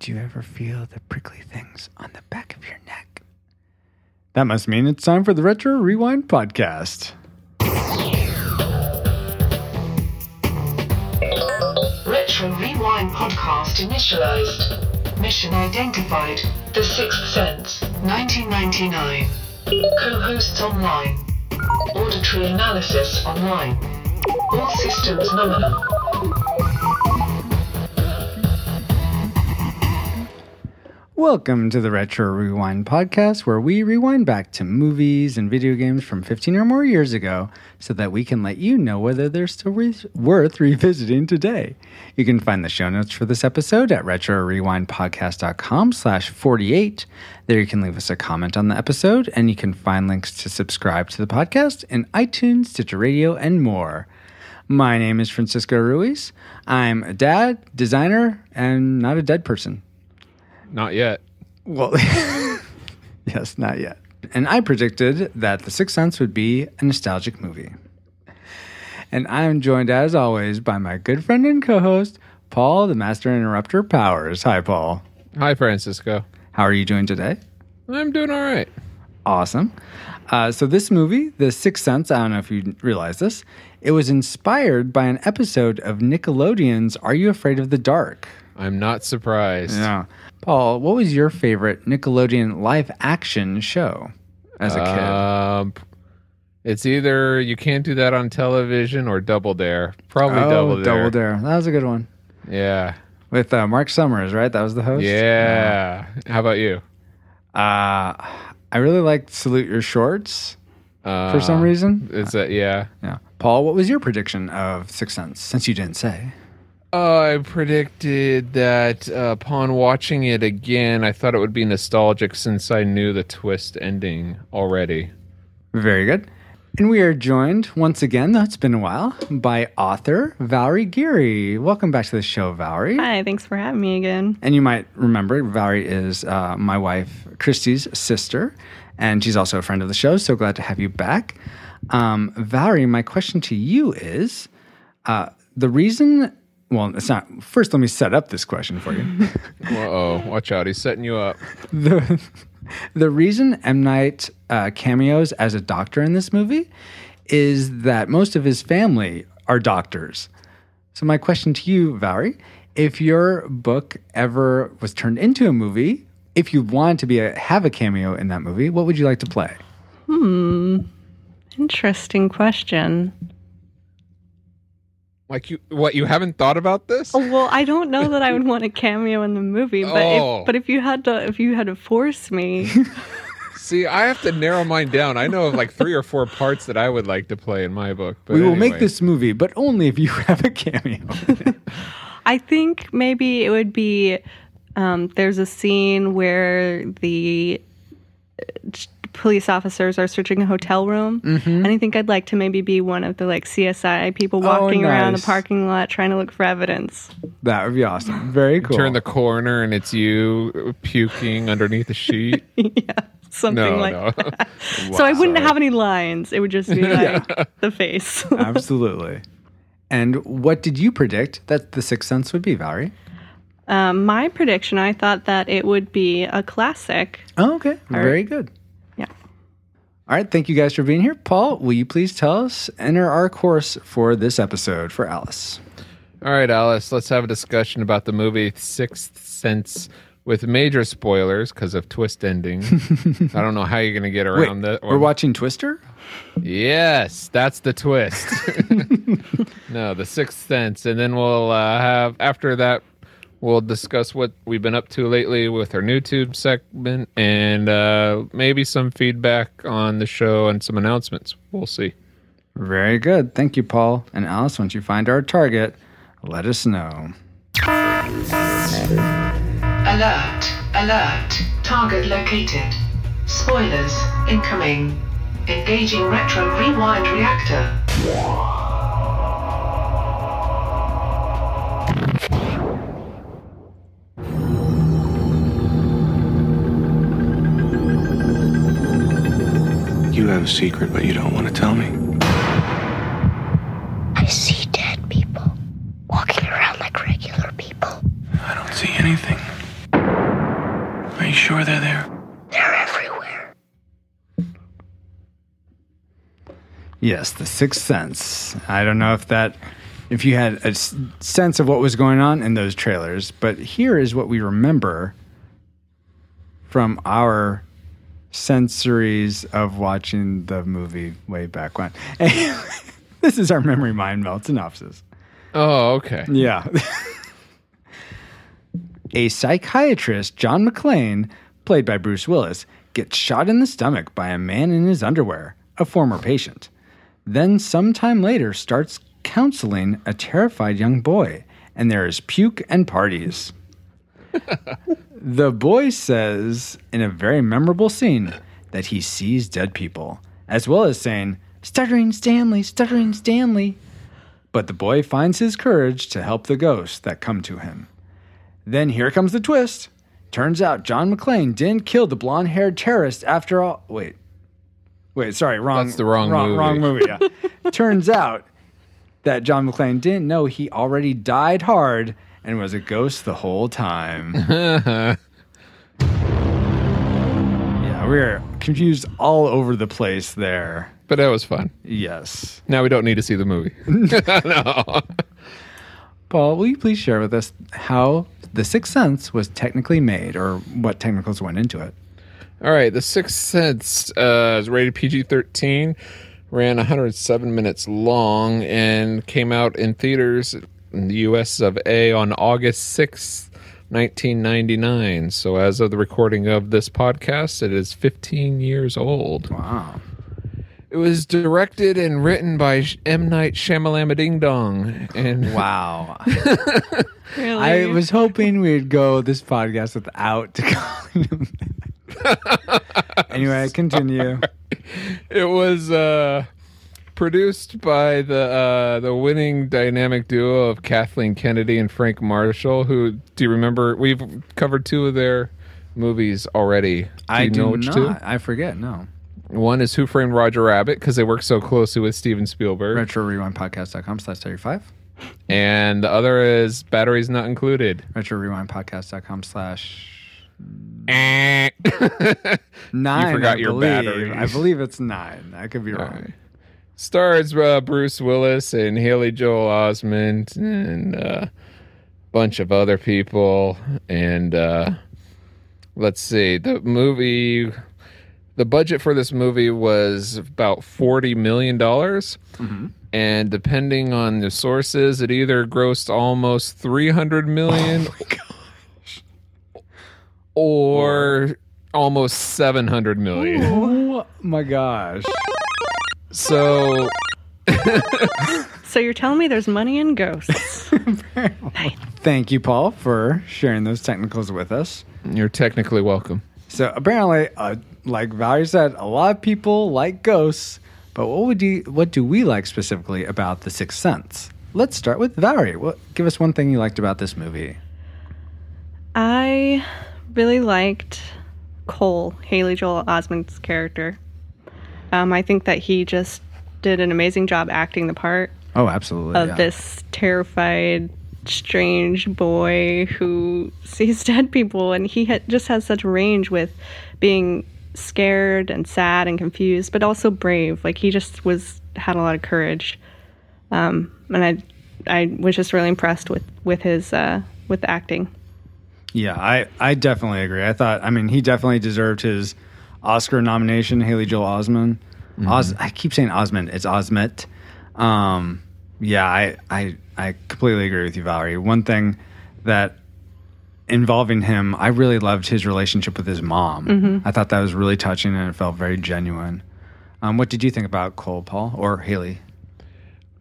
Do you ever feel the prickly things on the back of your neck? That must mean it's time for the Retro Rewind podcast. Retro Rewind podcast initialized. Mission identified. The Sixth Sense, 1999. Co-hosts online. Auditory analysis online. All systems nominal. Welcome to the Retro Rewind podcast, where we rewind back to movies and video games from 15 or more years ago so that we can let you know whether they're still re- worth revisiting today. You can find the show notes for this episode at retrorewindpodcast.com slash 48. There you can leave us a comment on the episode, and you can find links to subscribe to the podcast in iTunes, Stitcher Radio, and more. My name is Francisco Ruiz. I'm a dad, designer, and not a dead person. Not yet. Well, yes, not yet. And I predicted that The Sixth Sense would be a nostalgic movie. And I am joined, as always, by my good friend and co host, Paul, the Master Interrupter Powers. Hi, Paul. Hi, Francisco. How are you doing today? I'm doing all right. Awesome. Uh, so, this movie, The Sixth Sense, I don't know if you realize this, it was inspired by an episode of Nickelodeon's Are You Afraid of the Dark? I'm not surprised. Yeah. Paul, what was your favorite Nickelodeon live action show as a kid? Um, it's either you can't do that on television or Double Dare. Probably oh, Double Dare. Double Dare. That was a good one. Yeah. With uh, Mark Summers, right? That was the host? Yeah. How about you? Uh, I really liked Salute Your Shorts Uh, for some reason. Is that yeah? Yeah. Paul, what was your prediction of Sixth Sense, since you didn't say? Uh, I predicted that uh, upon watching it again, I thought it would be nostalgic since I knew the twist ending already. Very good. And we are joined once again, though it's been a while, by author Valerie Geary. Welcome back to the show, Valerie. Hi, thanks for having me again. And you might remember, Valerie is uh, my wife, Christy's sister, and she's also a friend of the show. So glad to have you back. Um, Valerie, my question to you is uh, the reason, well, it's not, first, let me set up this question for you. Uh oh, watch out! He's setting you up. the, the reason M. Night uh, cameos as a doctor in this movie is that most of his family are doctors. So, my question to you, Valerie, if your book ever was turned into a movie, if you wanted to be a, have a cameo in that movie, what would you like to play? Hmm. Interesting question. Like you, what? You haven't thought about this? Oh, well, I don't know that I would want a cameo in the movie, but Oh. if, but if you had to if you had to force me, See, I have to narrow mine down. I know of like three or four parts that I would like to play in my book. But we will anyway. make this movie, but only if you have a cameo. I think maybe it would be um, there's a scene where the uh, police officers are searching a hotel room, and I think I'd like to maybe be one of the like CSI people Mm-hmm. Oh, walking around the parking lot trying to look for evidence. that would be awesome. Very cool. Turn the corner and it's you puking underneath the sheet. yeah, something No, like no. that. so I wouldn't have any lines. It would just be like the face. Absolutely. And what did you predict that The Sixth Sense would be, Valerie? um, my prediction, I thought that it would be a classic. Oh, okay. Very good. All right. Thank you guys for being here. Paul, will you please tell us, enter our course for this episode for Alice? All right, Alice, let's have a discussion about the movie Sixth Sense with major spoilers because of twist ending. I don't know how you're going to get around that. we're watching Twister? Yes, that's the twist. no, the Sixth Sense, and then we'll uh, have after that we'll discuss what we've been up to lately with our new YouTube segment and uh, maybe some feedback on the show and some announcements. We'll see. Very good. Thank you, Paul. And Alice, once you find our target, let us know. Alert, alert. Target located. Spoilers, incoming. Engaging retro rewind reactor. Have a secret, but you don't want to tell me. I see dead people walking around like regular people. I don't see anything. Are you sure they're there? They're everywhere. Yes, The Sixth Sense. I don't know if that, if you had a sense of what was going on in those trailers, but here is what we remember from our sensories of watching the movie way back when. this is our memory mind melt synopsis. Oh, okay. Yeah. a psychiatrist, John McClane, played by Bruce Willis, gets shot in the stomach by a man in his underwear, a former patient. Then, sometime later, starts counseling a terrified young boy, and there is puke and parties. the boy says in a very memorable scene that he sees dead people, as well as saying, Stuttering Stanley, Stuttering Stanley. But the boy finds his courage to help the ghosts that come to him. Then here comes the twist. Turns out John McClane didn't kill the blonde haired terrorist after all. Wait. Wait, sorry, wrong. That's the wrong wrong, movie. Wrong movie, yeah. Turns out that John McClane didn't know he already died hard and was a ghost the whole time. yeah, we are confused all over the place there. But that was fun. Yes. Now we don't need to see the movie. no. Paul, will you please share with us how The Sixth Sense was technically made or what technicals went into it? All right, The Sixth Sense uh, is rated PG 13, ran 107 minutes long, and came out in theaters in the US of A on August 6th, 1999. So, as of the recording of this podcast, it is 15 years old. Wow. It was directed and written by M. Night Shyamalama Ding Dong. And Wow. Really? I was hoping we'd go this podcast without calling him that. anyway, continue. it was uh, produced by the uh, the winning dynamic duo of Kathleen Kennedy and Frank Marshall. Who do you remember? We've covered two of their movies already. Do I you do know which not. I forget. No. One is Who Framed Roger Rabbit because they work so closely with Steven Spielberg, Retro Rewind Podcast.com slash 35. and the other is Batteries Not Included. Retro Rewind Podcast.com slash Eh. nine. forgot I your believe. batteries. I believe it's nine. I could be wrong. Alright. Stars uh, Bruce Willis and Haley Joel Osment and a bunch of other people. And uh, let's see, the movie, the budget for this movie was about $40 million. And depending on the sources, it either grossed almost 300 million or almost 700 million. Oh my gosh. So so you're telling me there's money in ghosts? Thank you, Paul, for sharing those technicals with us. you're technically welcome. So apparently, uh, like Valerie said, a lot of people like ghosts. But what would you? What do we like specifically about The Sixth Sense? Let's start with Valerie. What, give us one thing you liked about this movie. I really liked Cole, Haley Joel Osment's character. Um, I think that he just did an amazing job acting the part Oh, absolutely. of yeah. this terrified, strange boy who sees dead people, and he ha- just has such range with being scared and sad and confused, but also brave. Like he just was had a lot of courage, um, and I I was just really impressed with with his uh, with the acting. Yeah, I, I definitely agree. I thought, I mean, he definitely deserved his Oscar nomination, Haley Joel Osment. Os, I keep saying Osment. It's Osment. Um, yeah, I, I, I completely agree with you, Valerie. One thing that involving him, I really loved his relationship with his mom. I thought that was really touching and it felt very genuine. Um, what did you think about Cole, Paul, or Haley?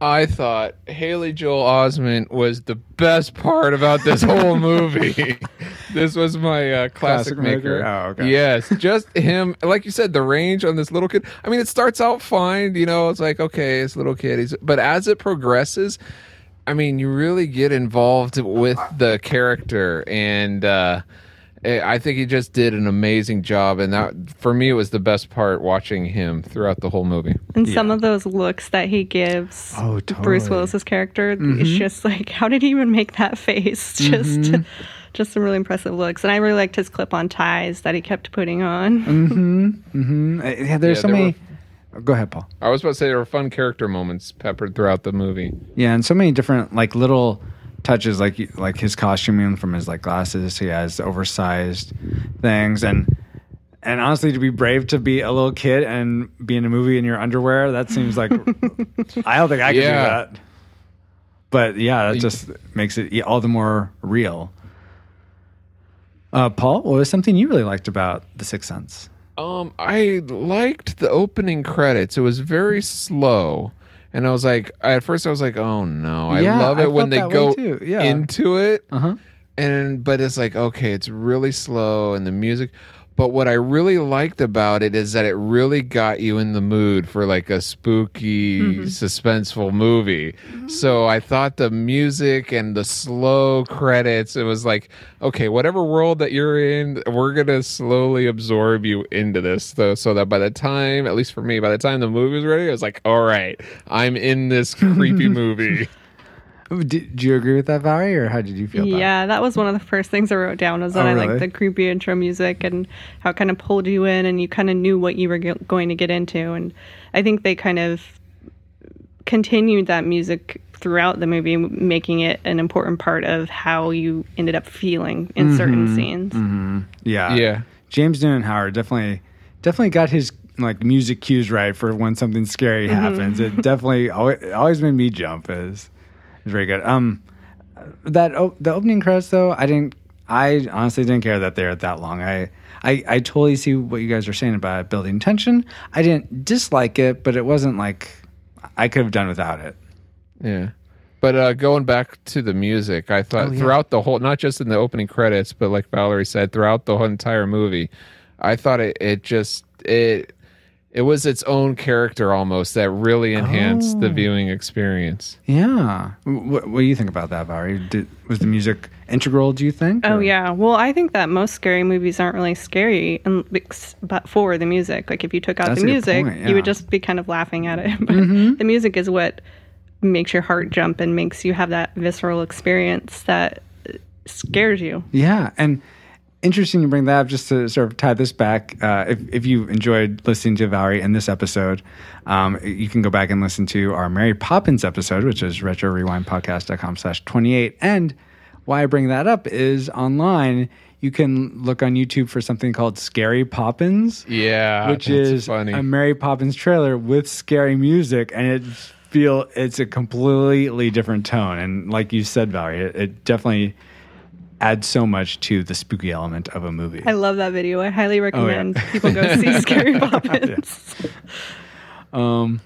I thought Haley Joel Osment was the best part about this whole movie. this was my uh, classic, Classic maker? maker. Oh, okay. Yes, just him. Like you said, the range on this little kid. I mean, it starts out fine. You know, it's like okay, it's little kid. He's, but as it progresses, I mean, you really get involved with the character, and uh, I think he just did an amazing job. And that, for me, it was the best part watching him throughout the whole movie. And some of those looks that he gives Oh, Bruce. Willis's character, it's just like, how did he even make that face? Just just some really impressive looks. And I really liked his clip on ties that he kept putting on. Mm, uh, yeah, there's Yeah, so there many. Go ahead, Paul. I was about to say there were fun character moments peppered throughout the movie. Yeah, and so many different like little touches, like like his costuming from his like glasses. He has oversized things, and and honestly, to be brave to be a little kid and be in a movie in your underwear, that seems like I don't think I could Yeah. do that. But yeah, that just makes it all the more real. Uh, Paul, what was something you really liked about The Sixth Sense? Um, I liked the opening credits. It was very slow. And I was like, at first I was like, oh no. I Yeah, love I it when they go yeah. into it. Uh huh. and but it's like okay it's really slow and the music but what i really liked about it is that it really got you in the mood for like a spooky mm-hmm. suspenseful movie. Mm-hmm. So i thought the music and the slow credits it was like okay whatever world that you're in we're gonna slowly absorb you into this though so that by the time at least for me by the time the movie was ready i was like all right i'm in this creepy movie Did, did you agree with that, Valerie, or how did you feel? about it? Yeah, that was one of the first things I wrote down was that Oh, I really? liked the creepy intro music and how it kind of pulled you in and you kind of knew what you were go- going to get into. And I think they kind of continued that music throughout the movie, making it an important part of how you ended up feeling in Mm-hmm. certain scenes. Yeah. Yeah. James Newton Howard definitely definitely got his like music cues right for when something scary happens. It definitely always, always made me jump. Is very good. Um, that o- the opening credits though, I didn't. I honestly didn't care that they're that long. I, I I totally see what you guys are saying about building tension. I didn't dislike it, but it wasn't like I could have done without it. Yeah. But uh, going back to the music, I thought Oh, yeah. throughout the whole, not just in the opening credits, but like Valerie said, throughout the whole entire movie, I thought it, it just it it was its own character almost that really enhanced the Oh. viewing experience. Yeah. What, what do you think about that, Valerie? Did, was the music integral? Do you think? Oh or- yeah. Well, I think that most scary movies aren't really scary, un- ex- but for the music. Like if you took out That's the music, point, you yeah. Mm-hmm. would just be kind of laughing at it. But the music is what makes your heart jump and makes you have that visceral experience that uh, scares you. Yeah, and interesting you bring that up just to sort of tie this back. Uh, if, if you enjoyed listening to Valerie in this episode, um, you can go back and listen to our Mary Poppins episode, which is retrorewindpodcast.com slash 28. And why I bring that up is online, you can look on YouTube for something called Scary Poppins, Yeah, which is funny. a Mary Poppins trailer with scary music. And it feel it's a completely different tone. And like you said, Valerie, it, it definitely adds so much to the spooky element of a movie. I love that video. I highly recommend Oh, yeah. people go see Scary Poppins. Um,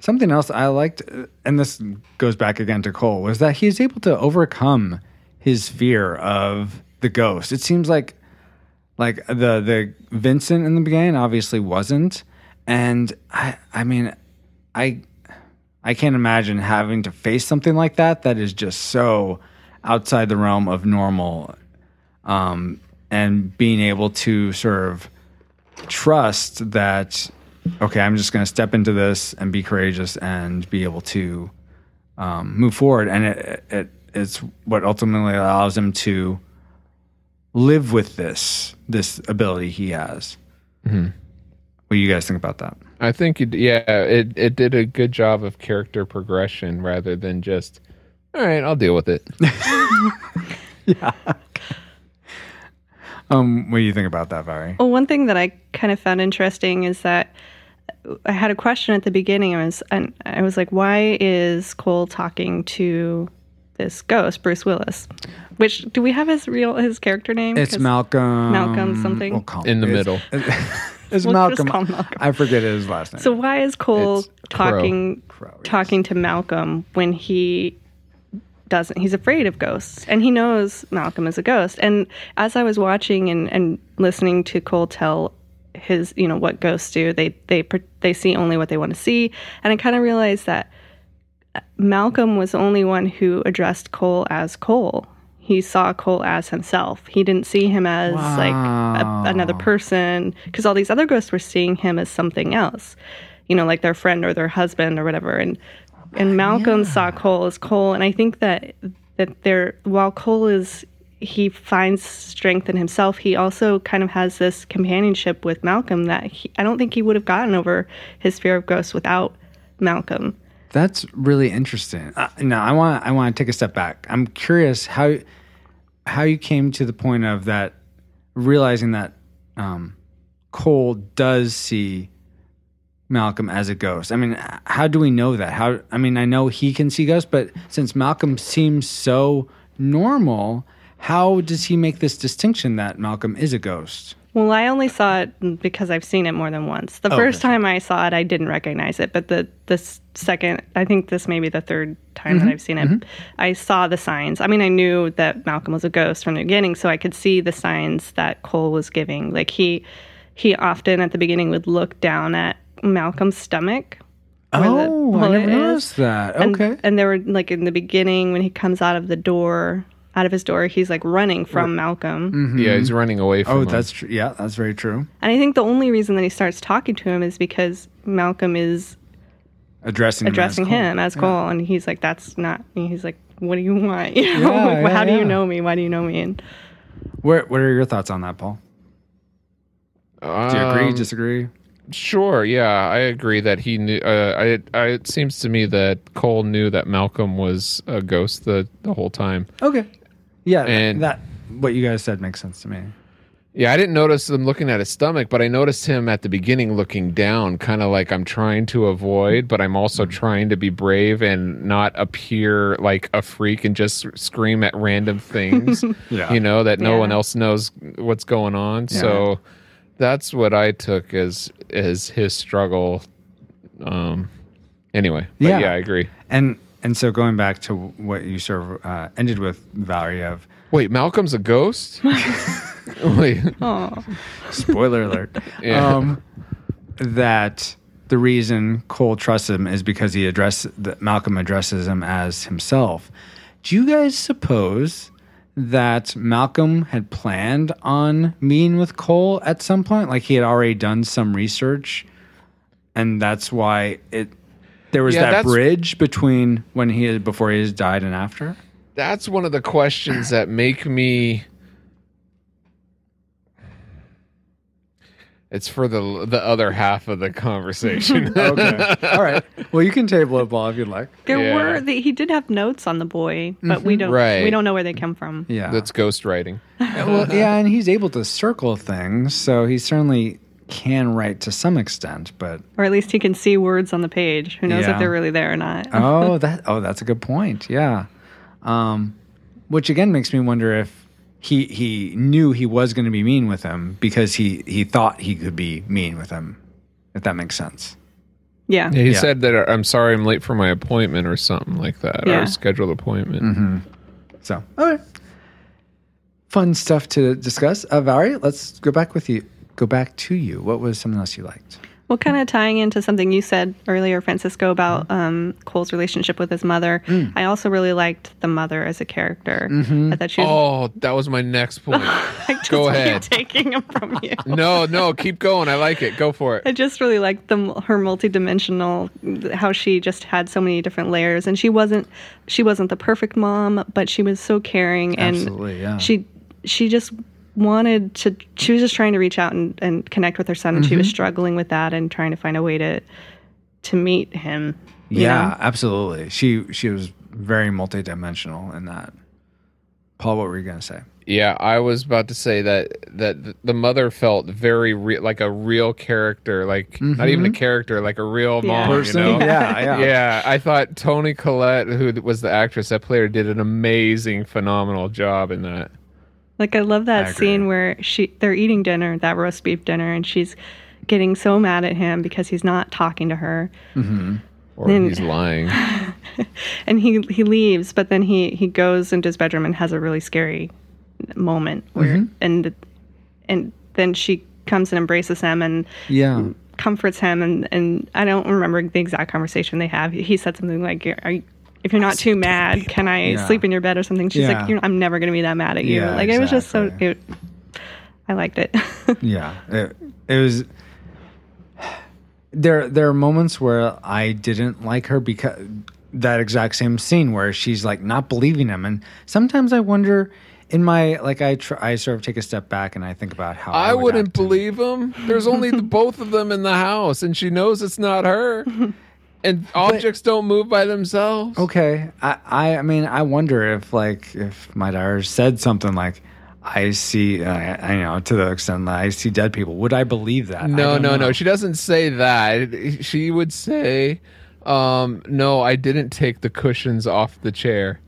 something else I liked, and this goes back again to Cole, was that he's able to overcome his fear of the ghost. It seems like like the the Vincent in the beginning obviously wasn't, and I I mean I I can't imagine having to face something like that that is just so outside the realm of normal, um, and being able to sort of trust that okay i'm just going to step into this and be courageous and be able to um, move forward. And it, it it's what ultimately allows him to live with this this ability he has. What do you guys think about that? I think it, yeah, it it did a good job of character progression rather than just all right, I'll deal with it. yeah. um what do you think about that Valerie? Well, one thing that I kind of found interesting is that I had a question at the beginning. I was, and I was like, "Why is Cole talking to this ghost, Bruce Willis?" Which do we have his real his character name? it's 'Cause- malcolm Malcolm something? we'll call In the it's- middle. it's We'll just malcolm. call Malcolm. i forget his last name So why is Cole It's Crowe. talking Crowe, yes. talking to Malcolm when he doesn't he's afraid of ghosts and he knows Malcolm is a ghost. And as I was watching and, and listening to Cole tell his you know what ghosts do, they they they see only what they want to see. And I kind of realized that Malcolm was the only one who addressed Cole as Cole. He saw Cole as himself. He didn't see him as like a, another person because all these other ghosts were seeing him as something else, you know, like their friend or their husband or whatever. And and Malcolm saw Cole as Cole. And I think that that there, while Cole is he finds strength in himself. He also kind of has this companionship with Malcolm that he, I don't think he would have gotten over his fear of ghosts without Malcolm. That's really interesting. Uh, now, I want I want to take a step back. I'm curious how how you came to the point of that realizing that um, Cole does see Malcolm as a ghost. I mean, how do we know that? How I mean, I know he can see ghosts, but since Malcolm seems so normal, how does he make this distinction that Malcolm is a ghost? Well, I only saw it because I've seen it more than once. The Oh, first okay. time I saw it, I didn't recognize it, but the the second, I think this may be the third time Mm-hmm. that I've seen it. I saw the signs. I mean, I knew that Malcolm was a ghost from the beginning, so I could see the signs that Cole was giving. Like he he often at the beginning would look down at Malcolm's stomach. where the Oh, I bullet never is. noticed that. Okay. And there were like in the beginning when he comes out of the door, out of his door, he's like running from Malcolm. Yeah, he's running away from oh, him. that's true. Yeah, that's very true. And I think the only reason that he starts talking to him is because Malcolm is Addressing him as addressing Cole. him as Cole, and he's like, "That's not." me." He's like, "What do you want? You know, Yeah, like, yeah, how do you know me? Why do you know me?" And Where, what are your thoughts on that, Paul? Do you agree? Um, Disagree? Sure, yeah, I agree that he knew. Uh, I, I, it seems to me that Cole knew that Malcolm was a ghost the, the whole time. Okay. Yeah, and- that what you guys said makes sense to me. Yeah, I didn't notice him looking at his stomach, but I noticed him at the beginning looking down, kind of like I'm trying to avoid, but I'm also trying to be brave and not appear like a freak and just scream at random things, Yeah. you know, that no Yeah. one else knows what's going on. Yeah. So that's what I took as as his struggle. Um. Anyway, but Yeah. yeah, I agree. And and so going back to what you sort of uh, ended with, Valerie, of Wait, Malcolm's a ghost? Wait, oh, spoiler alert, Yeah. um, that the reason Cole trusts him is because he address that Malcolm addresses him as himself. Do you guys suppose that Malcolm had planned on meeting with Cole at some point? Like he had already done some research, and that's why it there was Yeah, that bridge between when he had before he has died and after. that's one of the questions that make me it's for the the other half of the conversation Okay, all right. Well, you can table it, Paul, if you'd like. there Yeah. were the, he did have notes on the boy, but we don't Right. we don't know where they come from. Yeah, that's ghostwriting well, yeah, and he's able to circle things, so he certainly can write to some extent. But Or at least he can see words on the page. Who knows Yeah. if they're really there or not? oh, that oh, that's a good point. Yeah, um, which again makes me wonder if he he knew he was going to be mean with him because he he thought he could be mean with him. If that makes sense. yeah. he Yeah. said that i'm sorry i'm late for my appointment or something like that Yeah. or scheduled appointment So okay, fun stuff to discuss. Uh, Valerie, let's go back with you. Go back to you. What was something else you liked? Well, kind of tying into something you said earlier, Francisco, about mm-hmm. um, Cole's relationship with his mother. Mm. I also really liked the mother as a character. Mm-hmm. I thought she was. oh that was my next point I just go keep ahead. taking him from you. no no keep going i like it go for it. I just really liked the her multidimensional how she just had so many different layers and she wasn't she wasn't the perfect mom but she was so caring and Absolutely, yeah. she she just wanted to she was just trying to reach out and, and connect with her son and she Mm-hmm. was struggling with that and trying to find a way to to meet him Yeah, know? absolutely. She she was very multidimensional in that. Paul, what were you going to say? Yeah, I was about to say that that the mother felt very re- like a real character, like not even a character, like a real Yeah. mom. You know? yeah, yeah. yeah, I thought Toni Collette, who was the actress that played her, did an amazing, phenomenal job in that. Like I love that I scene where she they're eating dinner, that roast beef dinner, and she's getting so mad at him because he's not talking to her. Or Then- he's lying. And he he leaves, but then he he goes into his bedroom and has a really scary moment where Mm-hmm. and and then she comes and embraces him and Yeah. comforts him and and I don't remember the exact conversation they have. He said something like, "Are you, if you're not too mad, can I Yeah. sleep in your bed or something?" She's Yeah. like, you're, "I'm never going to be that mad at you." Yeah, like it was just so it, I liked it. Yeah. It, it was there there are moments where I didn't like her because that exact same scene where she's like not believing him and sometimes I wonder in my like I tr- I sort of take a step back and I think about how I, I would wouldn't act in- believe him. There's only the, both of them in the house, and she knows it's not her. And objects don't move by themselves. Okay, I, I I mean I wonder if like if my daughter said something like. I see, uh, I know to the extent that I see dead people. Would I believe that? No, no, know. no. She doesn't say that. She would say, um, "No, I didn't take the cushions off the chair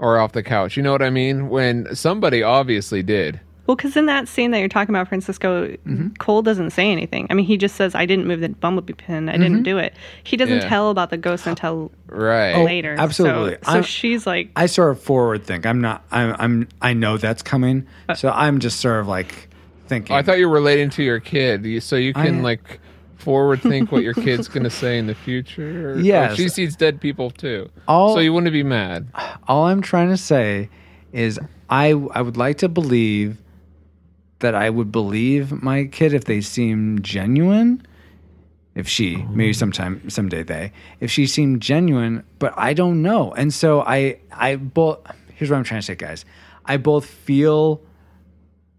or off the couch." You know what I mean? When somebody obviously did. Well, because in that scene that you're talking about, Francisco, Mm-hmm. Cole doesn't say anything. I mean, he just says, "I didn't move the bumblebee pin. I Mm-hmm. didn't do it." He doesn't Yeah. tell about the ghost until Right. later. Oh, absolutely. So, I'm- she's like, I sort of forward think. I'm not. I'm. I'm. I know that's coming. So I'm just sort of like thinking. Oh, I thought you were relating to your kid, so you can I- like forward think what your kid's gonna say in the future. Yeah, Yes. she sees dead people too, All- so you wouldn't be mad. all I'm trying to say is I. I would like to believe that I would believe my kid if they seem genuine. If she, maybe sometime, someday they, if she seemed genuine, but I don't know. And so I, I both, here's what I'm trying to say, guys. I both feel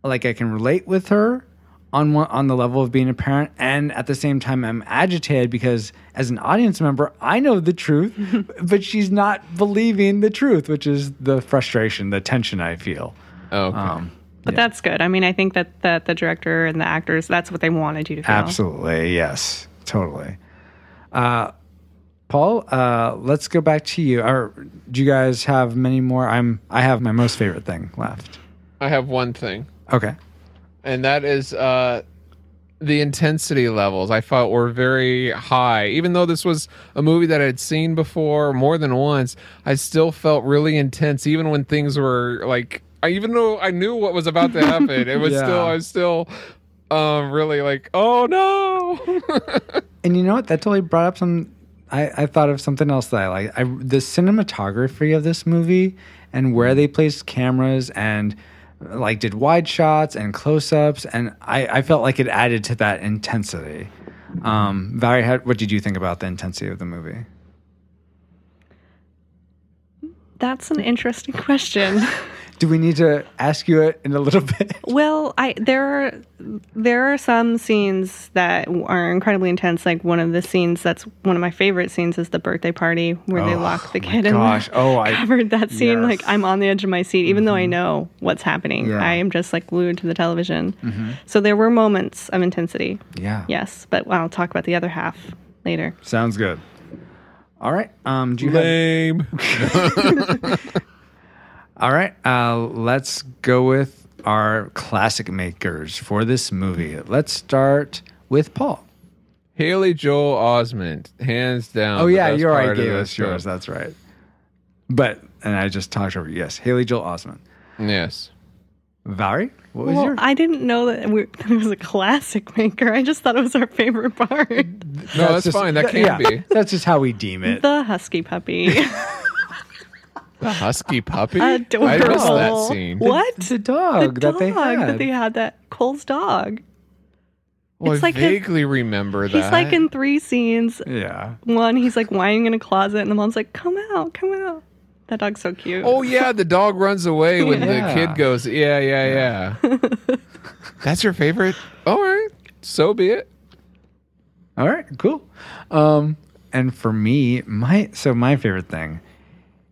like I can relate with her on one, on the level of being a parent, and at the same time, I'm agitated because as an audience member, I know the truth, but she's not believing the truth, which is the frustration, the tension I feel. Okay. Um, but that's good. I mean, I think that, that the director and the actors, that's what they wanted you to feel. Absolutely, yes, totally. Uh, Paul, uh, let's go back to you. Or do you guys have many more? I'm. I have my most favorite thing left. I have one thing. Okay. and that is uh the intensity levels I felt were very high. Even though this was a movie that I'd seen before more than once, I still felt really intense even when things were like I even though I knew what was about to happen, it was Yeah. still I was still um really like, "Oh no." And you know what? That totally brought up some. I, I thought of something else that I like. I, the cinematography of this movie and where they placed cameras and like did wide shots and close ups, and I, I felt like it added to that intensity. Um, Valerie, how, what did you think about the intensity of the movie? That's an interesting question. Do we need to ask you it in a little bit? well, I there are there are some scenes that are incredibly intense. Like one of the scenes that's one of my favorite scenes is the birthday party where they Oh, lock the kid in. gosh. the Oh, I- covered that scene. Like yes. Mm-hmm. I'm on the edge of my seat, even though I know what's happening. Yeah. I am just like glued to the television. So there were moments of intensity. Yeah. Yes, but I'll talk about the other half later. Sounds good. All right. Um, do you have, Lame. all right. Uh, let's go with our classic makers for this movie. Let's start with Paul. Haley Joel Osment, hands down. Oh yeah, you already part of gave us yours. film. That's right. But and I just talked over. you. Yes, Haley Joel Osment. Yes. Valerie, what was Well, your? I didn't know that, we, it was a classic maker. I just thought it was our favorite part. No, that's, just- fine. That th- can yeah, be. That's just how we deem it. the husky puppy. The husky puppy? Adorable. I missed that scene. What? the dog the that dog they had. that they had that Cole's dog. Well, It's I like his- vaguely remember that. He's like in three scenes. yeah. One, he's like whining in a closet, and the mom's like, "Come out, come out." That dog's so cute. Oh yeah, the dog runs away when Yeah. the kid goes. Yeah, yeah, yeah. That's your favorite? All right, so be it. All right, cool. Um, and for me, my so my favorite thing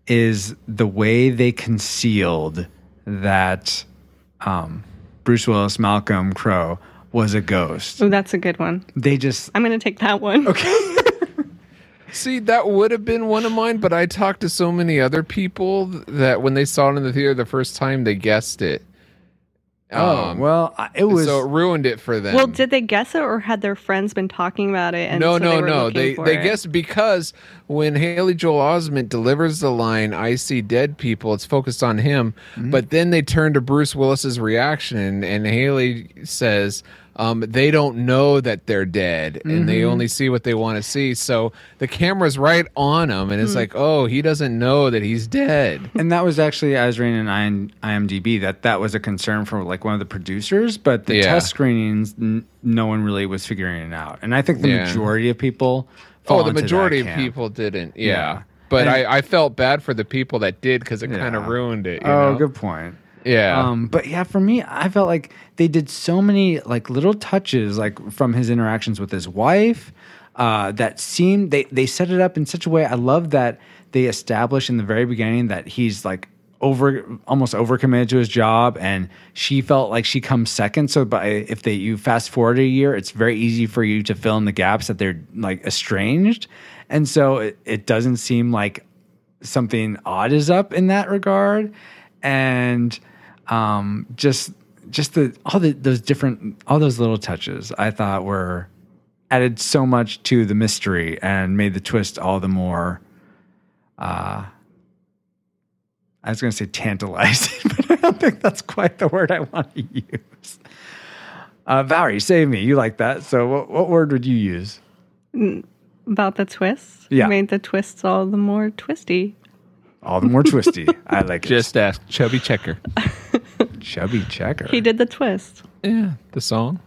is the way they concealed that um, Bruce Willis, Malcolm Crowe was a ghost. Oh, that's a good one. They just I'm gonna take that one. okay. See, that would have been one of mine, but I talked to so many other people that when they saw it in the theater the first time, they guessed it. Oh Um, well, I- it was. so it ruined it for them. Well, did they guess it, or had their friends been talking about it? And no, so no, they no. They they it? guess because when Haley Joel Osment delivers the line "I see dead people," it's focused on him. Mm-hmm. But then they turn to Bruce Willis's reaction, and Haley says, um, "They don't know that they're dead, and they Mm-hmm. only see what they want to see." So the camera's right on him, and it's Hmm. like, "Oh, he doesn't know that he's dead." and that was actually as reading in IMDb that that was a concern for like one of the producers, but the Yeah. test screenings, n- no one really was figuring it out. And I think the Yeah. majority of people. Oh, the majority of people didn't. Yeah. Yeah. But I, I felt bad for the people that did because it kind of ruined it. You Oh, know? good point. Yeah. Um, but yeah, for me, I felt like they did so many like little touches, like from his interactions with his wife, uh, that seemed they they set it up in such a way. I love that they established in the very beginning that he's like over almost overcommitted to his job and she felt like she comes second so by if they you fast forward a year it's very easy for you to fill in the gaps that they're like estranged and so it, it doesn't seem like something odd is up in that regard and um just just the all the those different all those little touches i thought were added so much to the mystery and made the twist all the more uh i was going to say tantalizing but i don't think that's quite the word i want to use. Uh valerie save me. You like that. So what, what word would you use? About the twists, Yeah. made the twists all the more twisty. All the more twisty i like it Just ask Chubby Checker. chubby checker He did the twist. Yeah, the song.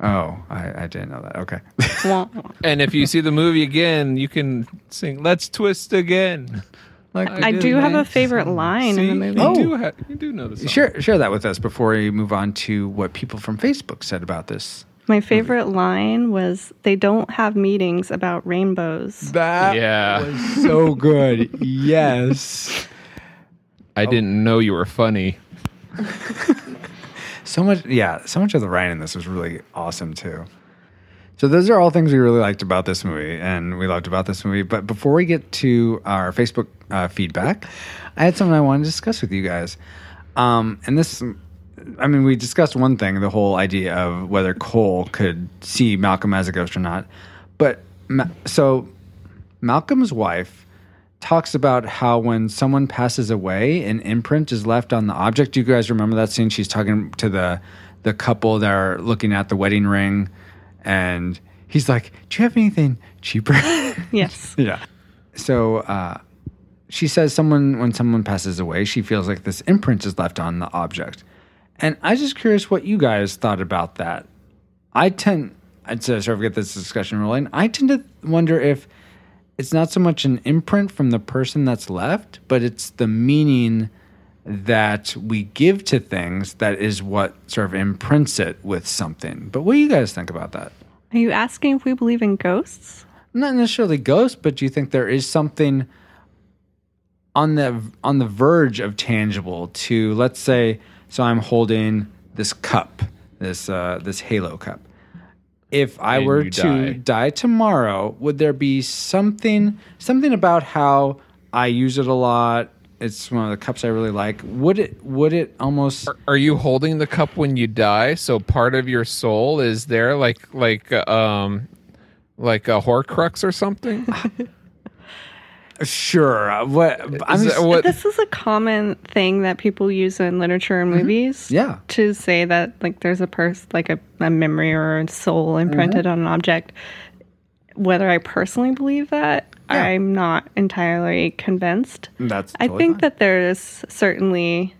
oh I, I didn't know that okay Wah, wah. And if you see the movie again, you can sing "Let's Twist Again." like I do have a favorite line in the movie. You Oh. do, ha- you do know the song. share share that with us before we move on to what people from facebook said about this My favorite line was they don't have meetings about rainbows. that Yeah. was so good yes I didn't know you were funny. So much, yeah, so much of the writing in this was really awesome too. So those are all things we really liked about this movie, and we loved about this movie. But before we get to our Facebook uh, feedback, I had something I wanted to discuss with you guys. Um, and this, I mean, we discussed one thing, the whole idea of whether Cole could see Malcolm as a ghost or not. But so Malcolm's wife talks about how when someone passes away, an imprint is left on the object. Do you guys remember that scene? She's talking to the the couple that are looking at the wedding ring, and he's like, "Do you have anything cheaper?" Yes. yeah. So uh, she says, "Someone when someone passes away, she feels like this imprint is left on the object." And I was just curious what you guys thought about that. I tend, I'd to sort of get this discussion rolling. I tend to wonder if it's not so much an imprint from the person that's left, but it's the meaning that we give to things that is what sort of imprints it with something. But what do you guys think about that? Are you asking if we believe in ghosts? Not necessarily ghosts, but do you think there is something on the on the verge of tangible to let's say so I'm holding this cup, this uh this halo cup. If I And were to die. die tomorrow, would there be something something about how I use it a lot? It's one of the cups I really like. Would it would it almost Are you holding the cup when you die? So part of your soul is there, like like um, like a Horcrux or something. sure uh, what I'm just, what? This is a common thing that people use in literature and movies. Mm-hmm. Yeah. To say that like there's a person like a, a memory or a soul imprinted Mm-hmm. on an object. Whether I personally believe that, Yeah. I'm not entirely convinced. that's I think fine. that there's certainly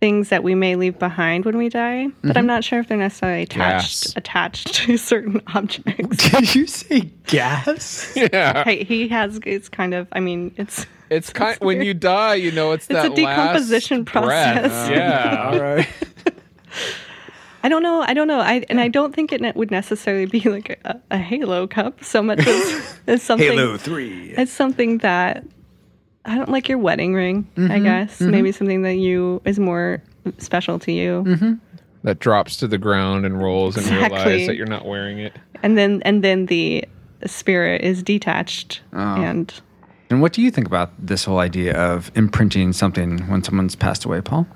things that we may leave behind when we die, but Mm-hmm. I'm not sure if they're necessarily attached Gas. attached to certain objects. Did you say gas? yeah, hey, he has it's kind of I mean it's it's kind when you die, you know, it's, It's a that decomposition last breath. process. Yeah, All right. I don't know. I don't know. I and I don't think it ne- would necessarily be like a, a Halo cup so much as, as something. Halo 3. It's something that I don't like your wedding ring. Mm-hmm, I guess maybe something that you is more special to you. Mm-hmm. that drops to the ground and rolls and Exactly. realize that you're not wearing it. And then and then the spirit is detached Oh. and And what do you think about this whole idea of imprinting something when someone's passed away, Paul?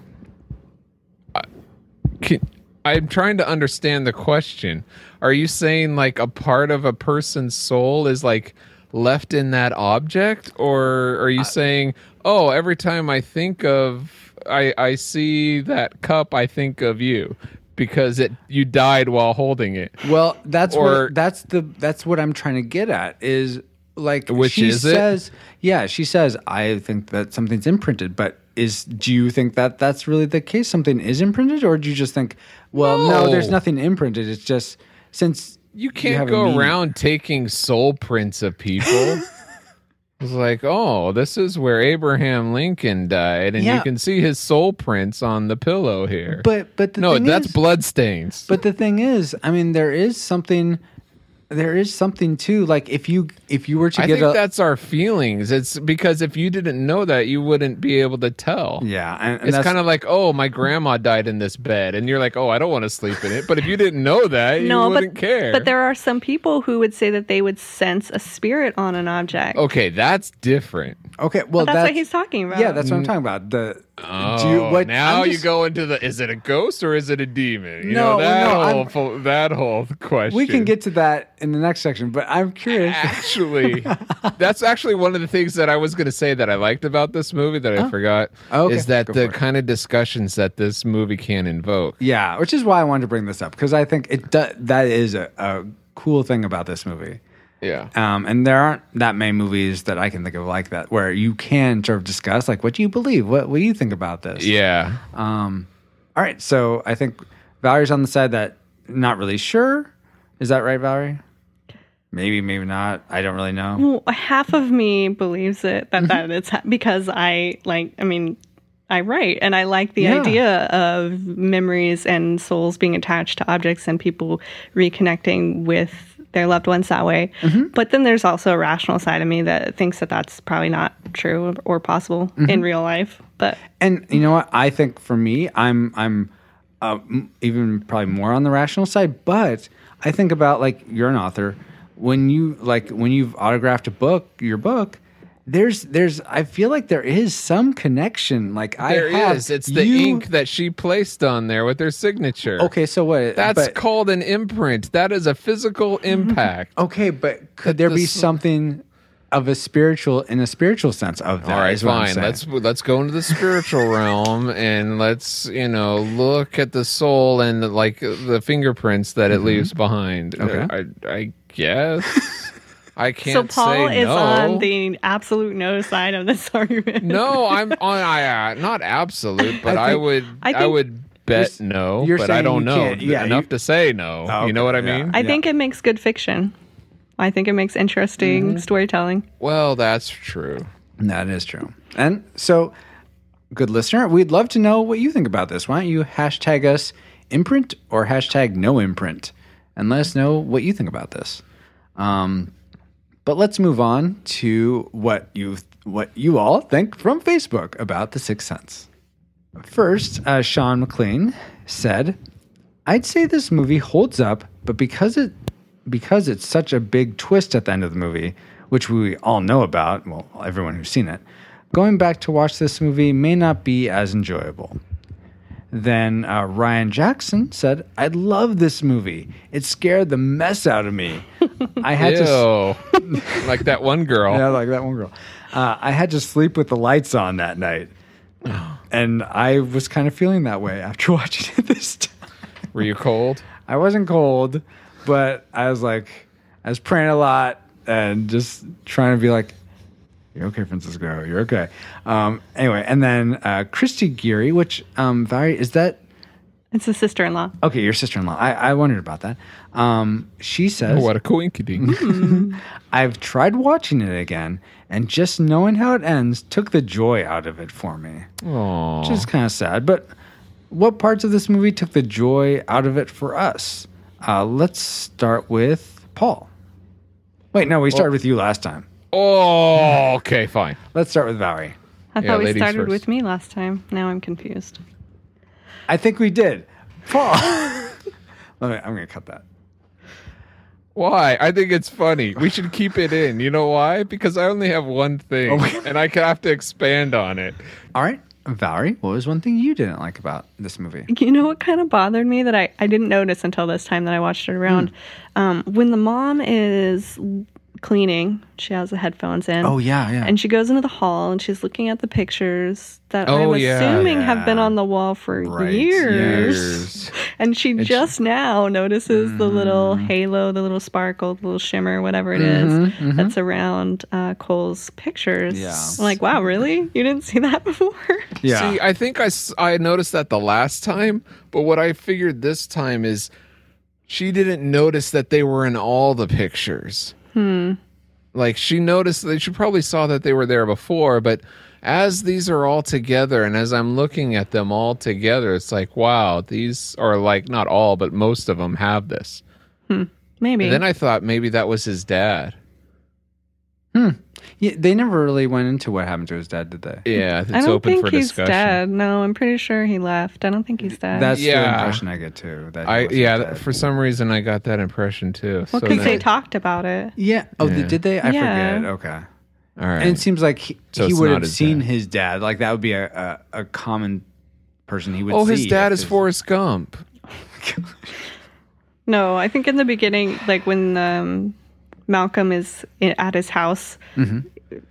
Can, I'm trying to understand the question. Are you saying like a part of a person's soul is like left in that object, or are you saying, oh, every time I think of, I I see that cup, I think of you because it you died while holding it. Well, that's Or- what that's the that's what I'm trying to get at is like Which she is it? says yeah she says I think that something's imprinted but is do you think that that's really the case something is imprinted or do you just think well no, No. there's nothing imprinted it's just since You can't a go around taking soul prints of people. It's like, oh, this is where Abraham Lincoln died, and Yeah. you can see his soul prints on the pillow here. But but the no, thing that's blood stains. But the thing is, I mean, there is something. There is something too. Like if you if you were to I get think a that's our feelings. It's because if you didn't know that, you wouldn't be able to tell. yeah, and, and It's kind of like, oh, my grandma died in this bed, and you're like, oh, I don't want to sleep in it. But if you didn't know that, you no, wouldn't but care. but there are some people who would say that they would sense a spirit on an object. okay, that's different. okay. Well, that's, what he's talking about. Yeah, that's what I'm mm. talking about. The Oh, do you, oh, what now I'm you go into the is it a ghost or is it a demon? You No, know that no, whole that whole question. We can get to that in the next section, but I'm curious. actually that's actually one of the things that I was going to say that I liked about this movie that I oh. forgot Oh, okay. is that Go the kind of discussions that this movie can invoke. yeah, which is why I wanted to bring this up because I think it do, that is a, a cool thing about this movie. Yeah. Um, and there aren't that many movies that I can think of like that where you can sort of discuss like what do you believe, what what do you think about this? Yeah. Um, all right, so I think Valerie's on the side that not really sure. Is that right, Valerie? Maybe, maybe not. I don't really know. Well, half of me believes it that that it's ha- because I like. I mean, I write and I like the Yeah. idea of memories and souls being attached to objects and people reconnecting with their loved ones that way. Mm-hmm. But then there's also a rational side of me that thinks that that's probably not true or possible Mm-hmm. in real life. But And you know what? I think for me, I'm I'm uh, even probably more on the rational side. But I think about like you're an author. When you like when you've autographed a book, your book. There's there's I feel like there is some connection. Like There I have is. It's the you- ink that she placed on there with her signature. Okay, so what? That's but- called an imprint. That is a physical impact. Okay, but could there the be something of a spiritual in a spiritual sense of that? All right, is what I'm fine. Let's let's go into the spiritual realm and let's you know look at the soul and like the fingerprints that it leaves behind. Mm-hmm. Okay. I, I guess I can't So Paul say is no. on the absolute no side of this argument. no, I'm on. I uh, not absolute, but I I, would. I I, would bet You're- no, you're but I don't you know yeah, enough you- to say no. Oh, You know what I okay, yeah. mean? I Yeah. think it makes good fiction. I think it makes interesting Mm-hmm. storytelling. well, that's true. That is true. And so, good listener, we'd love to know what you think about this. Why don't you hashtag us imprint or hashtag no imprint and let us know what you think about this. Um, but let's move on to what you what you all think from Facebook about the Sixth Sense. First, uh, Sean McLean said, "I'd say this movie holds up, but because it because it's such a big twist at the end of the movie, which we all know about, well, everyone who's seen it, going back to watch this movie may not be as enjoyable." Then uh, Ryan Jackson said, "I love this movie. It scared the mess out of me. I had to." Ew. like that one girl. Yeah, like that one girl. Uh, I had to sleep with the lights on that night. And I was kind of feeling that way after watching it this time. Were you cold? I wasn't cold, but I was like, I was praying a lot and just trying to be like, you're okay, Francisco. You're okay. Um, anyway, and then uh, Christy Geary, which, um, Valerie, is that It's a sister in law. okay? Your sister in law. I, I wondered about that. Um, she says, Oh what a coinkydink. I've tried watching it again, and just knowing how it ends took the joy out of it for me. Aw. Which is kind of sad. But what parts of this movie took the joy out of it for us? Uh, let's start with Paul. Wait, no, we started with you last time. Oh, okay, fine. Let's start with Valerie. I Yeah, thought we ladies started first. with me last time. Now I'm confused. I think we did. Paul. Let me, I'm going to cut that. Why? I think it's funny. We should keep it in. You know why? Because I only have one thing, Oh. and I could have to expand on it. All right. Valerie, what was one thing you didn't like about this movie? You know what kind of bothered me that I, I didn't notice until this time that I watched it around? Hmm. Um, when the mom is cleaning, she has the headphones in. Oh, yeah, yeah. And she goes into the hall and she's looking at the pictures that Oh, I'm yeah. assuming have been on the wall for Right, years. Years. And she she- just now notices the little Mm-hmm. halo, the little sparkle, the little shimmer, whatever it is that's around uh, Cole's pictures. Yeah. I'm like, wow, really? You didn't see that before? yeah. See, I think I I noticed that the last time, but what I figured this time is she didn't notice that they were in all the pictures. Like she noticed that she probably saw that they were there before, but as these are all together and as I'm looking at them all together, it's like, wow, these are like not all, but most of them have this. Hmm. Maybe. And then I thought maybe that was his dad. Yeah, they never really went into what happened to his dad, did they? Yeah, it's I don't open think for he's discussion. dead. No, I'm pretty sure he left. I don't think he's dead. That's the Yeah. impression I get too. That he I wasn't yeah, dead. for some reason I got that impression too. well, So because then- they talked about it. yeah. Oh, Yeah. did they? I Yeah. forget. Okay. all right. And it seems like he, So he it's would not have his seen dad. his dad. Like that would be a, a, a common person he would oh, see. his dad if is his- Forrest Gump. No, I think in the beginning, like when um, Malcolm is in, at his house Mm-hmm.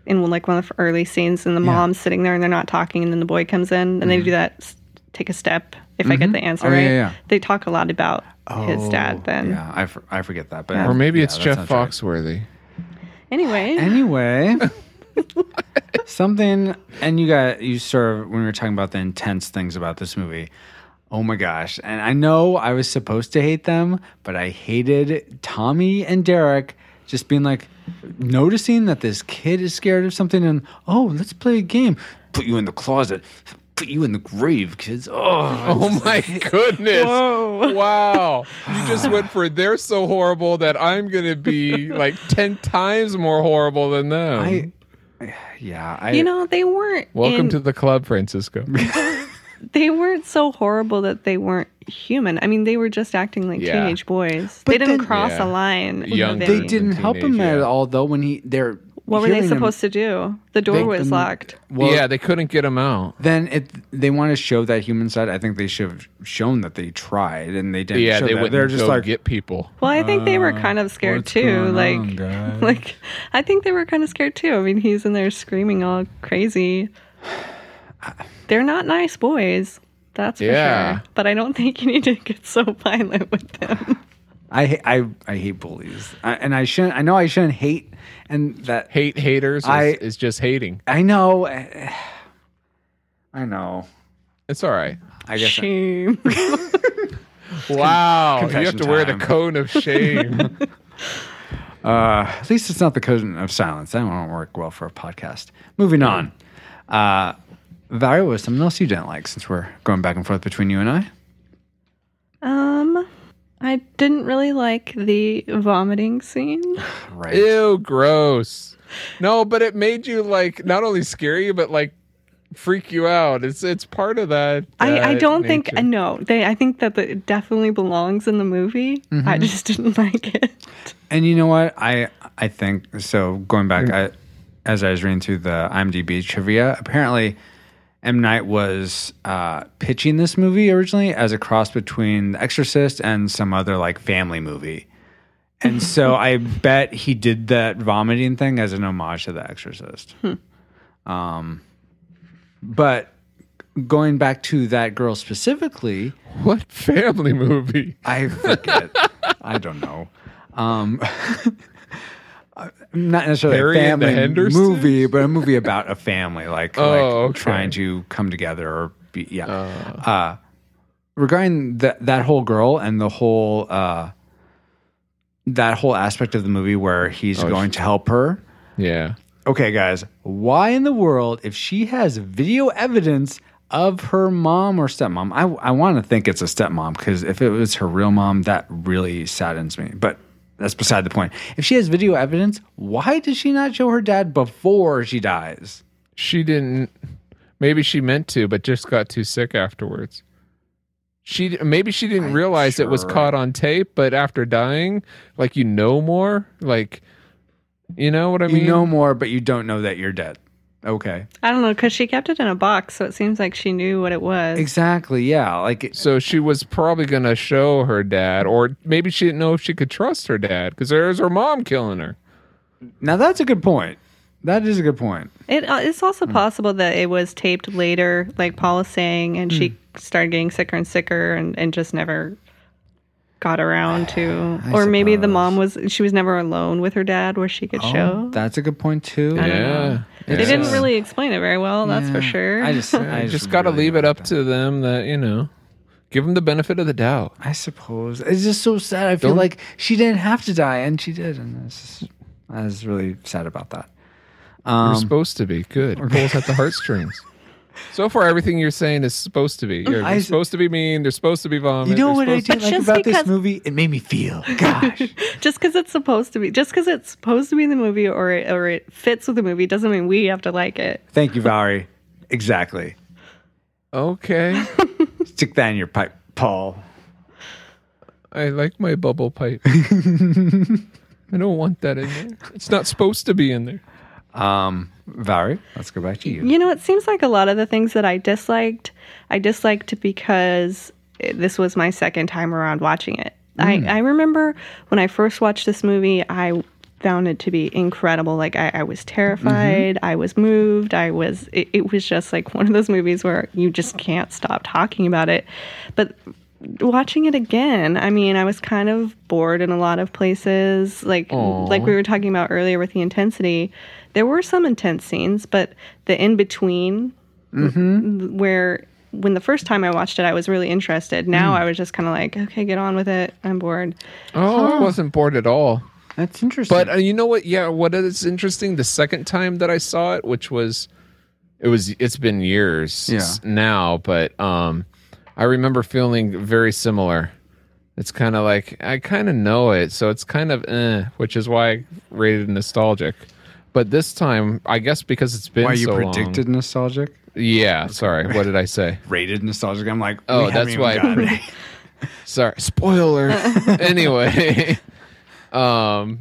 In like one of the early scenes, and the mom's sitting there and they're not talking, and then the boy comes in and they mm-hmm. do that take a step. If I get mm-hmm. the answer Oh, right, yeah, yeah. they talk a lot about his Oh, dad. Then Yeah, I, for, I forget that. But Or maybe yeah, it's that Jeff sounds right. Foxworthy. anyway, Anyway, something, and you got you sort of when we were talking about the intense things about this movie. Oh my gosh! And I know I was supposed to hate them, but I hated Tommy and Derek just being like noticing that this kid is scared of something, and oh, let's play a game. Put you in the closet. Put you in the grave, kids. Oh, Oh my goodness. Wow. You just went for they're so horrible that I'm going to be like 10 times more horrible than them. I, yeah, I, you know they weren't. Welcome in- to the club, Francisco. They weren't so horrible that they weren't human. I mean, they were just acting like Yeah. teenage boys. But they didn't then- cross Yeah. a line. Young they didn't help him at yeah. all though. When he they're What were they hearing him- supposed to do? The door They- was then- locked. Well, yeah, they couldn't get him out. then it they want to show that human side. I think they should have shown that they tried and they didn't. Yeah, show they that. They're just go like get people. Well, I think they were kind of uh, scared what's too. going Like, on, guys? like I think they were kind of scared too. I mean, he's in there screaming all crazy. They're not nice boys. That's for Yeah. sure. But I don't think you need to get so violent with them. I I I hate bullies, I, and I shouldn't. I know I shouldn't hate, and that Hate haters is, I- is just hating. I know. I know. It's all right. I guess. I- Shame. Wow. You have confession to wear the cone of shame. uh, at least it's not the cone of silence. That won't work well for a podcast. Moving on. Uh, Valerie, was something else you didn't like since we're going back and forth between you and I? um, I didn't really like the vomiting scene. Right. Ew, gross. No, but it made you like not only scary, but like freak you out. It's it's part of that. I, I uh, don't think nature. no. They I think that it definitely belongs in the movie. I just didn't like it. And you know what? I I think so. Going back, I, as I was reading through the IMDb trivia, apparently M Night was uh, pitching this movie originally as a cross between The Exorcist and some other like family movie. And so I bet he did that vomiting thing as an homage to The Exorcist. Um, but going back to that girl specifically, What family movie? I forget. I don't know. Um, not necessarily Harry a family movie, but a movie about a family, like, Oh, like okay. trying to come together or be, yeah. Uh, regarding that that whole girl and the whole uh, that whole aspect of the movie where he's Oh, going to help her. Yeah. Okay, guys, why in the world, if she has video evidence of her mom or stepmom, I, I want to think it's a stepmom because if it was her real mom, that really saddens me. But that's beside the point. If she has video evidence, why does she not show her dad before she dies? She didn't. Maybe she meant to, but just got too sick afterwards. She maybe she didn't I'm realize it was caught on tape, but after dying, like you know more, like you know what I mean. you know more, but you don't know that you're dead. Okay. I don't know because she kept it in a box, so it seems like she knew what it was. Exactly. Yeah. Like, So she was probably gonna show her dad, or maybe she didn't know if she could trust her dad because there's her mom killing her. now that's a good point. That is a good point. It, uh, it's also possible that it was taped later, like Paul is saying, and she started getting sicker and sicker, and, and just never got around to. I or maybe the suppose. mom was she was never alone with her dad, where she could show. That's a good point too. I don't Yeah, know. They Yeah. didn't really explain it very well. That's for Yeah. sure. I just, I I just got to really leave it don't up to them that you know, give them the benefit of the doubt. I suppose it's just so sad. I feel Don't- like she didn't have to die, and she did, and it's just, I was really sad about that. You're Um, supposed to be good. Pulls at the heartstrings. So far, everything you're saying is supposed to be. Mm-hmm. You're, I- they're supposed to be mean. They're supposed to be vomit. you know they're what I supposed did But like just about this movie? It made me feel. Gosh. just because it's supposed to be, just because it's supposed to be in the movie or it, or it fits with the movie doesn't mean we have to like it. Thank you, Valerie. Exactly. Okay. Stick that in your pipe, Paul. I like my bubble pipe. I don't want that in there. It's not supposed to be in there. Um, Valerie, let's go back to you. You know, it seems like a lot of the things that I disliked, I disliked because this was my second time around watching it. I, I remember when I first watched this movie, I found it to be incredible. Like I, I was terrified, I was moved, I was. It, it was just like one of those movies where you just can't stop talking about it. But watching it again, I mean, I was kind of bored in a lot of places. Like like we were talking about earlier with the intensity, there were some intense scenes, but the in between where when the first time I watched it, I was really interested. Now I was just kind of like, okay, get on with it. I'm bored. Oh, I wasn't bored at all. That's interesting. But uh, you know what? Yeah, what is interesting? The second time that I saw it, which was, it was, it's been years Yeah. now, but um, I remember feeling very similar. It's kind of like I kind of know it, so it's kind of, eh, which is why I rated nostalgic. But this time, I guess because it's been why you so predicted long. nostalgic, Yeah, sorry. What did I say? rated nostalgic. I'm like, Oh, we haven't that's even why I gotten- pre- Sorry, spoiler. anyway, um,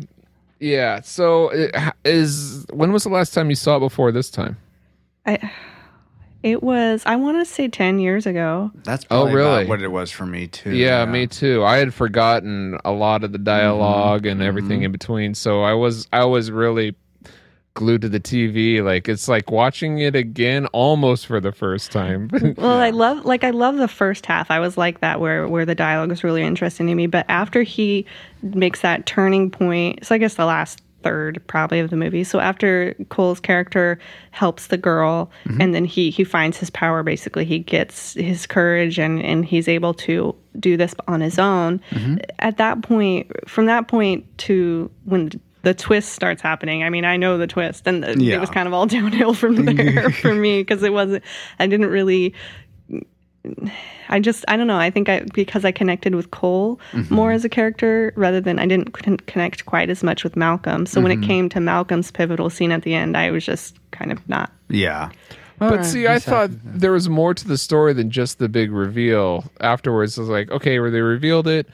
yeah. So it, is when was the last time you saw it before this time? I, it was, I want to say 10 years ago. That's Oh, really? about what it was for me too. Yeah, me too. I had forgotten a lot of the dialog and mm-hmm. everything in between, so I was I was really glued to the TV. Like it's like watching it again almost for the first time. Well, I love like I love the first half. I was like that where where the dialogue was really interesting to me. But after he makes that turning point, so I guess the last third probably of the movie. So after Cole's character helps the girl mm-hmm. and then he he finds his power basically he gets his courage and and he's able to do this on his own. Mm-hmm. At that point from that point to when the twist starts happening. I mean, I know the twist, and the- Yeah. it was kind of all downhill from there for me because it wasn't. I didn't really I just I don't know. I think I because I connected with Cole mm-hmm. more as a character rather than I didn't connect quite as much with Malcolm. So when it mm-hmm. came to Malcolm's pivotal scene at the end, I was just kind of not. Yeah. But see, I thought there was more to the story than just the big reveal. Afterwards, I was like, okay, where they revealed it,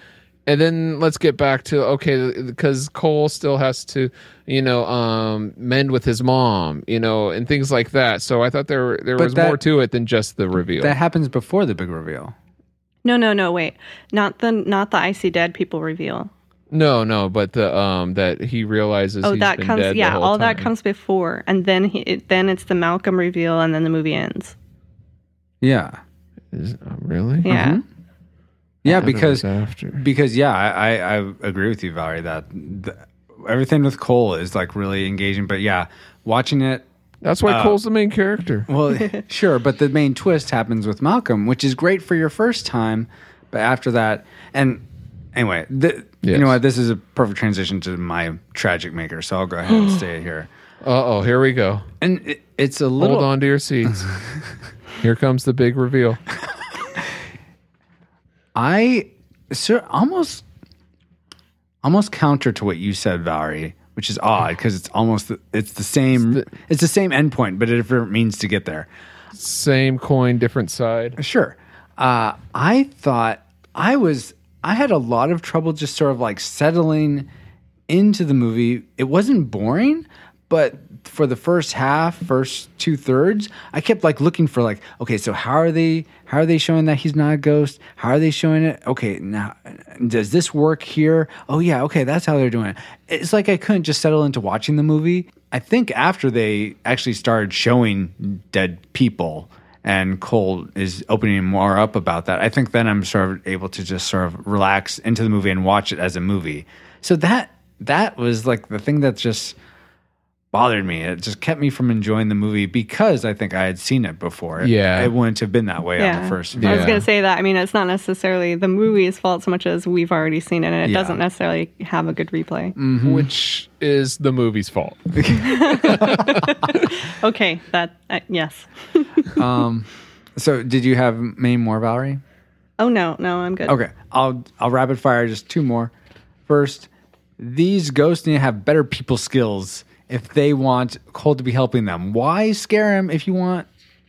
and then let's get back to okay, because Cole still has to, you know, um, mend with his mom, you know, and things like that. So I thought there there But was that- more to it than just the reveal. That happens before the big reveal. No, no, no. Wait, not the not the icy dead people reveal. no, no, but the um that he realizes. Oh, he's that been comes. dead Yeah, whole all that comes before, and then he it, then it's the Malcolm reveal, and then the movie ends. Yeah. Is- uh, really? Yeah. Yeah, I thought it because after. because yeah, I, I, agree with you, Valerie, that the, everything with Cole is like really engaging. But yeah, watching it, That's why uh, Cole's the main character. well, sure, but the main twist happens with Malcolm, which is great for your first time, but after that, and anyway, th- you know what? This is a perfect transition to my tragic maker, so I'll go ahead and stay here. Uh oh, here we go. And it, it's a little Hold on to your seats. Here comes the big reveal. I sir almost almost counter to what you said, Valerie, which is odd because it's almost the, it's the same it's the same endpoint, but a different means to get there. Same coin, different side. Sure. Uh, I thought I was I had a lot of trouble just sort of like settling into the movie. It wasn't boring, but for the first half, first two thirds, I kept like looking for like, okay, so how are they how are they showing that he's not a ghost? How are they showing it? Okay, now does this work here? Oh yeah, okay, that's how they're doing it. It's like I couldn't just settle into watching the movie. I think after they actually started showing dead people and Cole is opening more up about that. I think then I'm sort of able to just sort of relax into the movie and watch it as a movie. So that that was like the thing that just bothered me. It just kept me from enjoying the movie because I think I had seen it before. It- Yeah. it wouldn't have been that way on the first. I was going to say that. I mean, it's not necessarily the movie's fault so much as we've already seen it, and it Yeah. doesn't necessarily have a good replay. which is the movie's fault. Okay, that uh, yes. So, did you have many more, Valerie? Oh no, no, I'm good. Okay, I'll I'll rapid fire just two more. First, these ghosts need to have better people skills if they want Cole to be helping them. Why scare him if you want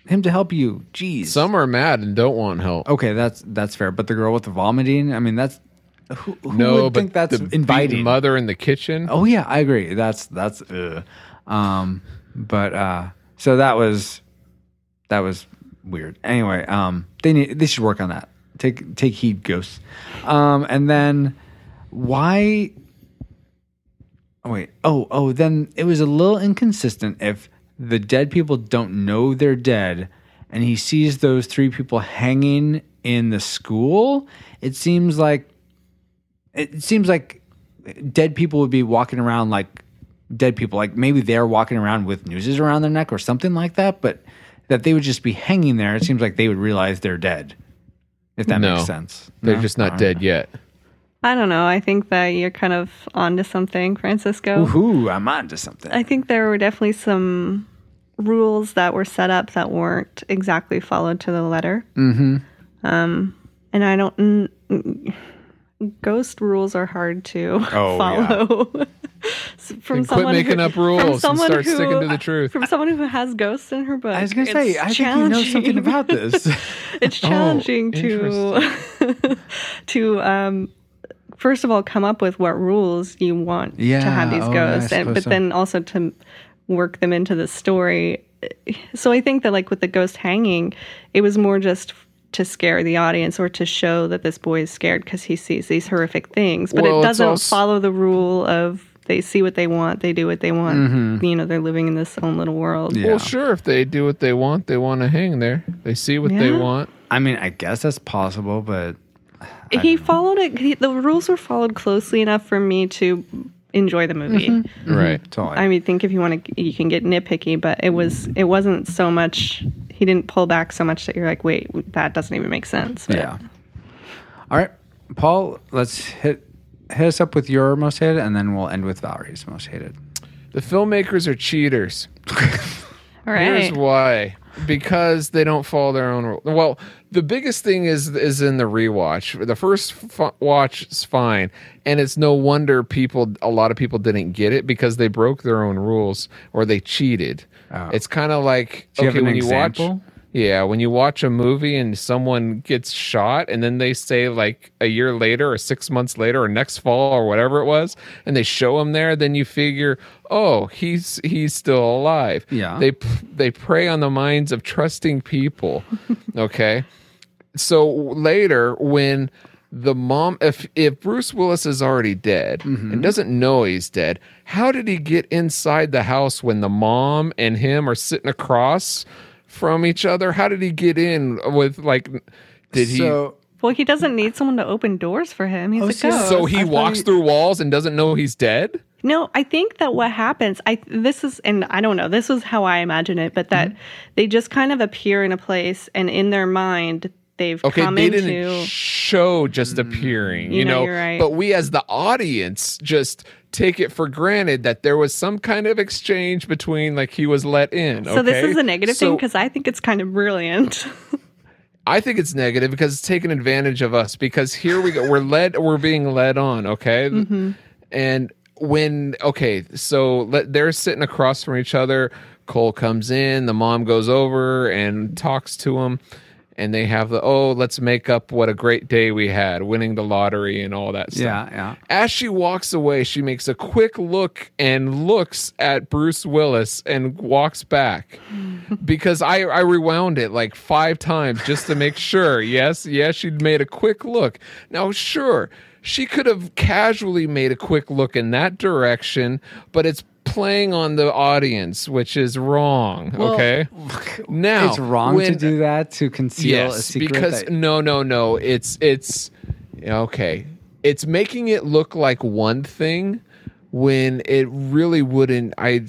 him to help you? Jeez. Some are mad and don't want help. okay, that's that's fair. But the girl with the vomiting, I mean, that's who, who no, would but think that's the inviting. mother in the kitchen. Oh yeah, I agree. That's that's uh. um but uh so that was that was weird. Anyway, um they need they should work on that. Take take heed ghosts. Um and then why Oh, wait. Oh, oh, then it was a little inconsistent if the dead people don't know they're dead and he sees those three people hanging in the school. It seems like it seems like dead people would be walking around like dead people like maybe they're walking around with nooses around their neck or something like that but that they would just be hanging there it seems like they would realize they're dead if that No. makes sense They're No? just not All dead right. yet. I don't know. I think that you're kind of onto something, Francisco. Ooh, i'm on to something I think there were definitely some rules that were set up that weren't exactly followed to the letter. Mm-hmm. Um, and I don't. N- n- ghost rules are hard to Oh, follow. from Then quit making up rules and someone start sticking to the truth. From someone who has ghosts in her book. i was gonna say i think you know something about this it's challenging to to um first of all come up with what rules you want Yeah, to have these oh, yeah, ghosts and but so. then also to work them into the story so i think that like with the ghost hanging it was more just to scare the audience or to show that this boy is scared because he sees these horrific things but Well, it doesn't als- follow the rule of they see what they want they do what they want Mm-hmm. you know they're living in this own little world Yeah. Well, sure, if they do what they want, they want to hang there. They see what they want. i mean i guess that's possible but he followed it he, the rules were followed closely enough for me to enjoy the movie. Mm-hmm. Right. Mm-hmm. totally. I mean think if you want to you can get nitpicky but it was it wasn't so much he didn't pull back so much that you're like wait that doesn't even make sense. But yeah. All right. Paul let's hit hit us up with your most hated and then we'll end with valerie's most hated. The filmmakers are cheaters. all Here's why. Because they don't follow their own rules. Well, the biggest thing is is in the rewatch. The first f- watch is fine, and it's no wonder people. A lot of people didn't get it because they broke their own rules or they cheated. It's kind of like okay when you watch. Yeah, when you watch a movie and someone gets shot, and then they say like a year later, or six months later, or next fall, or whatever it was, and they show him there, then you figure, oh, he's he's still alive. Yeah. they they prey on the minds of trusting people. okay, so later when the mom if if Bruce Willis is already dead mm-hmm. and doesn't know he's dead, how did he get inside the house when the mom and him are sitting across from each other? How did he get in with like did he so well he doesn't need someone to open doors for him he's a so- ghost so he I walks he- through walls and doesn't know he's dead? No, I think that what happens, I this is, and I don't know, this is how I imagine it, but that Mm-hmm. they just kind of appear in a place, and in their mind, they've Okay, come they into. didn't show just appearing, you, You know, know, you're right. but we as the audience just take it for granted that there was some kind of exchange between like he was let in. so this is a negative thing because I think it's kind of brilliant. I think it's negative because it's taking advantage of us because here we go. We're led, we're being led on, okay? Mm-hmm. And when, okay, so let, they're sitting across from each other. Cole comes in, the mom goes over and talks to him. And they have the, oh, let's make up what a great day we had, winning the lottery and all that stuff. yeah yeah As she walks away, she makes a quick look and looks at Bruce Willis and walks back. because I, I rewound it like five times just to make sure. Yes, yes, she'd made a quick look. Now, sure, she could have casually made a quick look in that direction, but it's playing on the audience, which is wrong. okay. Now it's wrong to do that to conceal a yes, secret because that- no, no, no. It's it's okay. It's making it look like one thing when it really wouldn't. I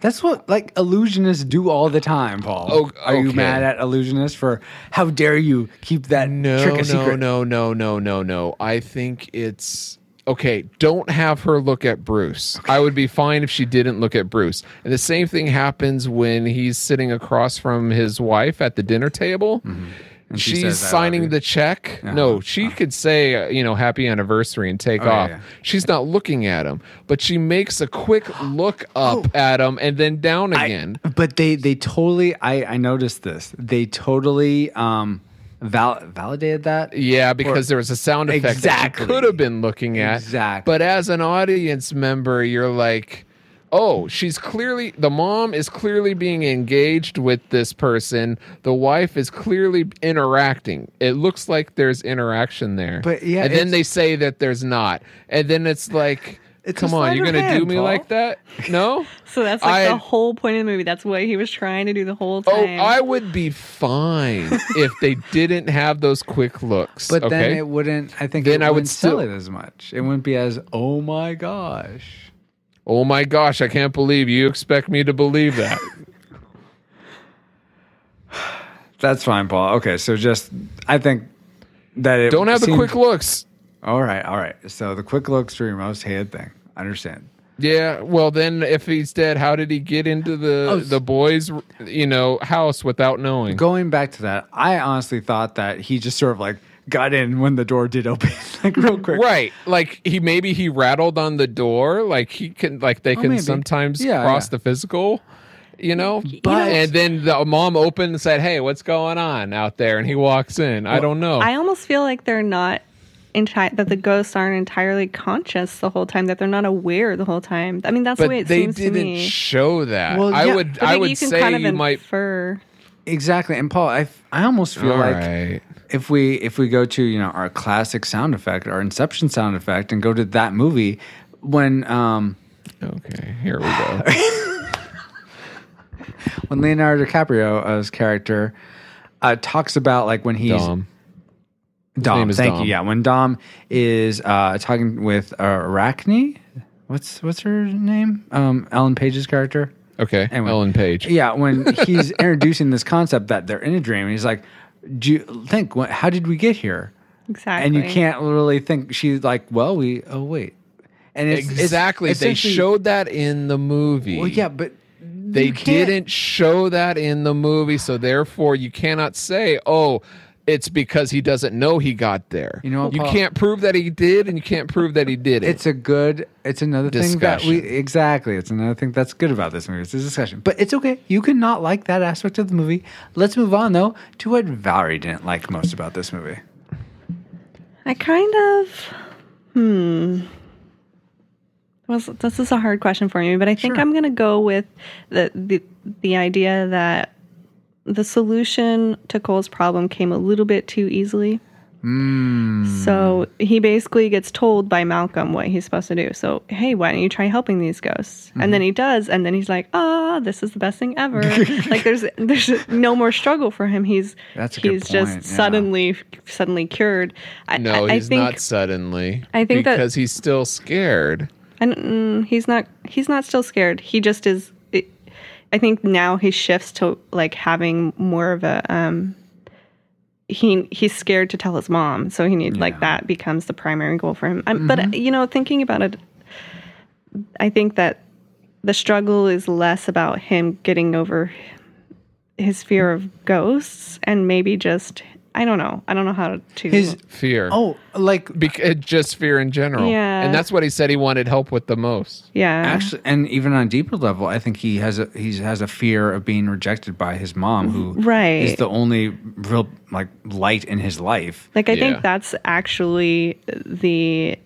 That's what like illusionists do all the time, Paul. Oh, Are you mad at illusionists for how dare you keep that no, trick a no, secret? no, no, no, no, no. I think it's okay. Don't have her look at Bruce. I would be fine if she didn't look at Bruce. And the same thing happens when he's sitting across from his wife at the dinner table. Mm-hmm. And she She's says, signing the check. No, she could say, uh, you know, happy anniversary and take Oh, off. yeah. She's not looking at him, but she makes a quick look up at him and then down Oh. I- again. but they they totally I I noticed this. They totally um val- validated that. Yeah, because there was a sound effect Exactly. that you could have been looking at. Exactly. But as an audience member, you're like, oh, she's clearly, the mom is clearly being engaged with this person. The wife is clearly interacting. It looks like there's interaction there. But, yeah, And then they say that there's not. And then it's like, It's a come on, you're going to do me Paul. like that? No? So that's like I- the whole point of the movie. That's what he was trying to do the whole thing. Oh. I would be fine if they didn't have those quick looks. But okay? then it wouldn't. I think Then it I would wouldn't sell still- it as much. It wouldn't be as oh my gosh. Oh my gosh, I can't believe you expect me to believe that. That's fine, Paul. Okay, so just I think that it Don't have the quick looks. All right, all right. So the quick looks are your most hated thing. I understand. Yeah, well then if he's dead, how did he get into the Oh, the boys, you know, house without knowing? Going back to that, I honestly thought that he just sort of like got in when the door did open, like real quick. Right. Like he maybe he rattled on the door, like he can like they oh, can Oh, maybe. sometimes Yeah, cross yeah. the physical. You know, But- and then the mom opened and said, "Hey, what's going on out there?" And he walks in. I don't know. I almost feel like they're not enti- that the ghosts aren't entirely conscious the whole time. That they're not aware the whole time. I mean, that's the way it they seems to didn't me. show that. Well, I yeah, would But I then would you can say kind of you might. infer. Exactly. And Paul, I I almost feel All like right. if we if we go to you know our classic sound effect, our Inception sound effect, and go to that movie when um Okay, here we go. when Leonardo DiCaprio's character uh, talks about like when he's Dom. Dom. name is thank Dom. you. Yeah, when Dom is uh, talking with uh, Arachne, what's what's her name? Um, Ellen Page's character. Okay, Anyway. Ellen Page. Yeah, when he's introducing this concept that they're in a dream, and he's like, "Do you think? What, how did we get here?" Exactly. And you can't really think. She's like, "Well, we. Oh, wait." And it's it's Exactly. they showed that in the movie. Well, yeah, but They didn't show that in the movie, so therefore you cannot say, "Oh, it's because he doesn't know he got there." You know you Paul? can't prove that he did, and you can't prove that he did it. It's a good. It's another thing that we Discussion. exactly. It's another thing that's good about this movie. It's a discussion, but it's okay. You can not like that aspect of the movie. Let's move on though to what Valerie didn't like most about this movie. I kind of, hmm. Was this is a hard question for me, but I think Sure. I'm going to go with the the the idea that the solution to Cole's problem came a little bit too easily. So he basically gets told by Malcolm what he's supposed to do. So, hey, why don't you try helping these ghosts? And then he does, and then he's like, ah, this is the best thing ever. like there's there's no more struggle for him. He's That's a good he's just yeah. suddenly suddenly cured. I, no, I, I he's think, not suddenly. I think that- because he's still scared. And mm, he's not. He's not still scared. He just is. I think now he shifts to like having more of a. Um, he he's scared to tell his mom, so he need like that becomes the primary goal for him. Um, But you know, thinking about it, I think that the struggle is less about him getting over his fear of ghosts and maybe just I don't know. I don't know how to. His Fear. oh, like Bec- uh, just fear in general. Yeah. and that's what he said he wanted help with the most. yeah. actually, and even on a deeper level, I think he has a he has a fear of being rejected by his mom, who Right. is the only real like light in his life. Like I Yeah. think that's actually the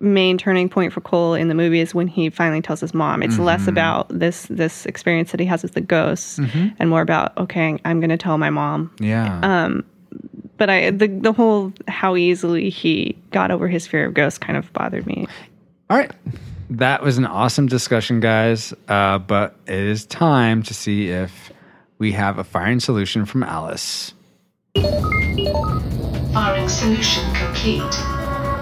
main turning point for Cole in the movie is when he finally tells his mom. It's Mm-hmm. less about this this experience that he has with the ghosts mm-hmm. and more about okay, I'm going to tell my mom. Yeah. Um, But I the the whole how easily he got over his fear of ghosts kind of bothered me. All right. That was an awesome discussion, guys. Uh, but it is time to see if we have a firing solution from Alice. Firing solution complete.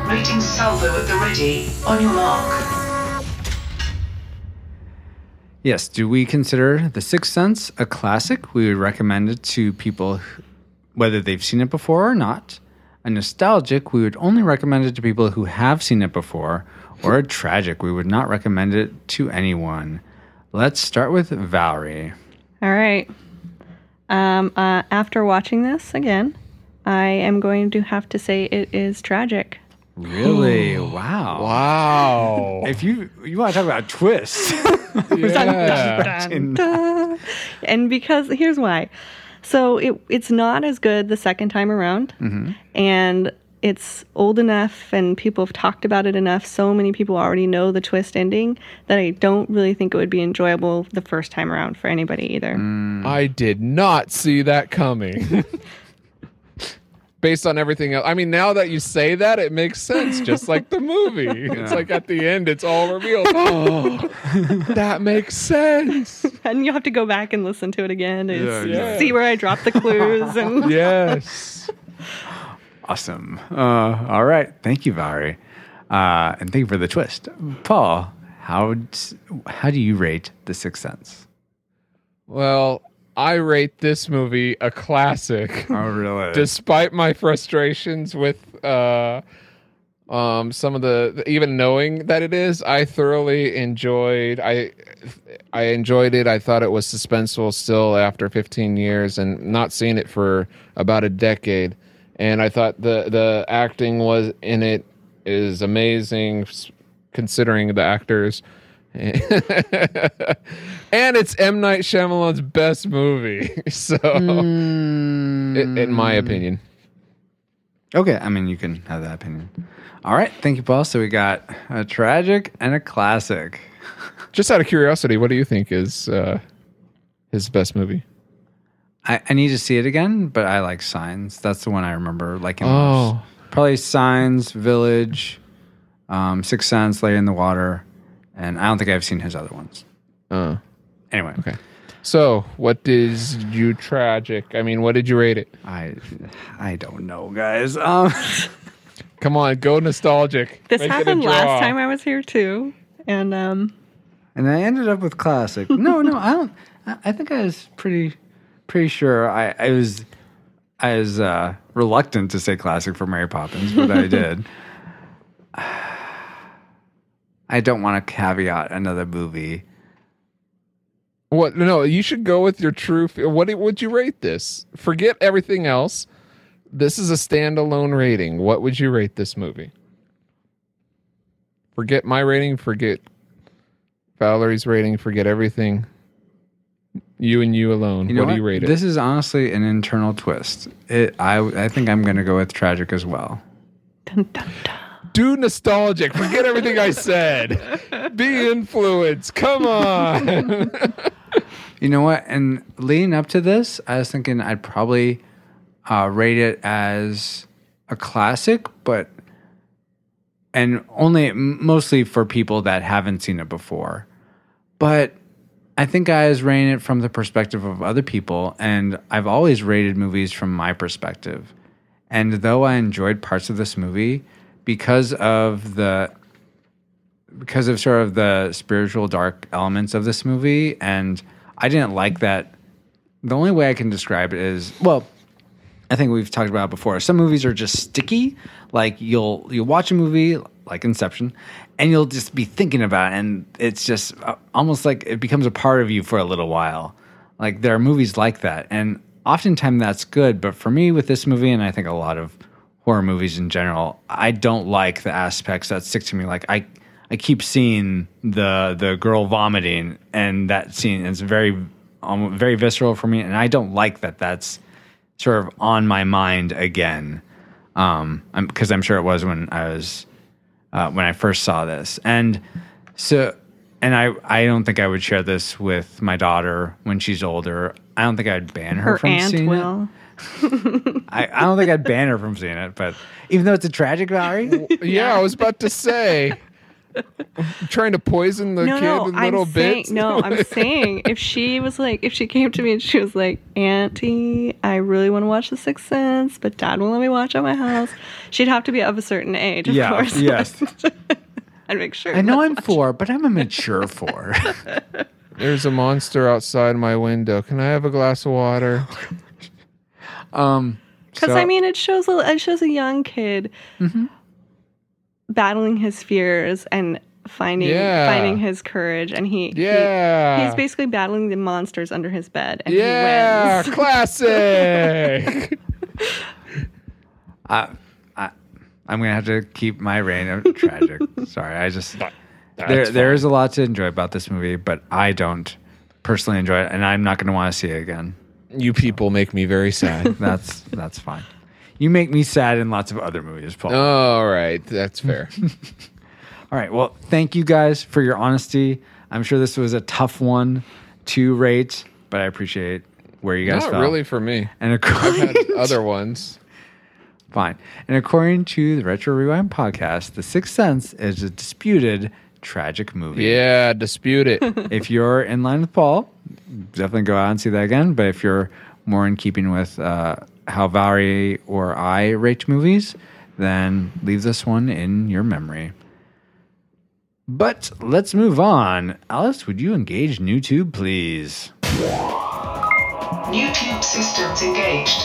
Rating salvo at the ready. On your mark. Yes. Do we consider The Sixth Sense a classic? We would recommend it to people who- whether they've seen it before or not. A nostalgic, we would only recommend it to people who have seen it before. Or a tragic, we would not recommend it to anyone. Let's start with Valerie. All right. Um, uh, after watching this again, I am going to have to say it is tragic. Really? wow. Wow. If you you want to talk about twists, yeah. and because here's why. So it it's not as good the second time around, mm-hmm. and it's old enough, and people have talked about it enough. So many people already know the twist ending that I don't really think it would be enjoyable the first time around for anybody either. Mm. I did not see that coming. Based on everything else. I mean, now that you say that, it makes sense, just like the movie. It's like at the end, it's all revealed. Oh, that makes sense. And you have to go back and listen to it again to Yeah, yeah. see where I dropped the clues. And Yes. awesome. Uh, all right. Thank you, Valerie. Uh, and thank you for the twist. Paul, how, how do you rate The Sixth Sense? Well, I rate this movie a classic. Oh, really? despite my frustrations with uh um some of the even knowing that it is i thoroughly enjoyed i i enjoyed it i thought it was suspenseful still after 15 years and not seeing it for about a decade and i thought the the acting was in it is amazing considering the actors and it's M Night Shyamalan's best movie, so i- in my opinion. Okay, I mean, you can have that opinion. All right, thank you, Paul. So we got a tragic and a classic. Just out of curiosity, what do you think is uh, his best movie? I, I need to see it again, but I like Signs. That's the one I remember liking Oh. most. Probably Signs, Village, um, Sixth Sense, Lady in the Water, and I don't think I've seen his other ones. Uh, Anyway, okay. So, what is you tragic? I mean, what did you rate it? I I don't know, guys. Um, Come on, go nostalgic. this Make happened last time I was here too. And um, and I ended up with classic. No, no, I don't. I, I think I was pretty pretty sure. I, I was I was uh, reluctant to say classic for Mary Poppins, but I did. I don't want to caveat another movie. What? No, you should go with your true. fe- What would you rate this? Forget everything else. This is a standalone rating. What would you rate this movie? Forget my rating. Forget Valerie's rating. Forget everything. You and you alone. You know what, do you rate it? This is honestly an internal twist. It, I I think I'm going to go with tragic as well. dun, dun, dun. Do nostalgic. Forget everything I said. Be influenced. Come on. You know what? And leading up to this, I was thinking I'd probably uh, rate it as a classic, but and only mostly for people that haven't seen it before. But I think I was rating it from the perspective of other people, and I've always rated movies from my perspective. And though I enjoyed parts of this movie, because of the because of sort of the spiritual dark elements of this movie and I didn't like that. The only way I can describe it is well I think we've talked about it before. Some movies are just sticky. Like you'll you'll watch a movie like Inception and you'll just be thinking about it and it's just uh, almost like it becomes a part of you for a little while. Like there are movies like that and oftentimes that's good but for me with this movie and I think a lot of horror movies in general, I don't like the aspects that stick to me. Like I, I keep seeing the the girl vomiting, and that scene is very, um, very visceral for me, and I don't like that. That's sort of on my mind again, um, because I'm, sure it was when I was uh, when I first saw this, and so. And I, I don't think I would share this with my daughter when she's older. I don't think I'd ban her, Her from aunt seeing it. Will. I, I don't think I'd ban her from seeing it, but even though it's a tragic Valerie, yeah, I was about to say. trying to poison the no, kid no, with I'm little saying, bits. no, I'm saying if she was like, if she came to me and she was like, Auntie, I really want to watch The Sixth Sense, but Dad won't let me watch at my house. She'd have to be of a certain age, of yeah, course. yes. I'd make sure. I know I'm watched. four, but I'm a mature four. There's a monster outside my window. Can I have a glass of water? Um, Because so- I mean, it shows a, it shows a young kid Mm-hmm. battling his fears and finding Yeah. finding his courage, and he he- Yeah. he's basically battling the monsters under his bed, and yeah, he wins. classic. I, I, I'm gonna have to keep my reign of tragic. Sorry, I just there there is a lot to enjoy about this movie, but I don't personally enjoy it, and I'm not gonna want to see it again. You people make me very sad. That's that's fine. You make me sad in lots of other movies, Paul. All right, that's fair. All right. Well, thank you guys for your honesty. I'm sure this was a tough one to rate, but I appreciate where you guys Not fell. really for me. And I've had other ones. fine. And according to the Retro Rewind podcast, The Sixth Sense is a disputed tragic movie. Yeah, dispute it. if you're in line with Paul, definitely go out and see that again. But if you're more in keeping with uh, how Valerie or I rate movies, then leave this one in your memory. But let's move on. Alice, would you engage NewTube, please? New tube systems engaged.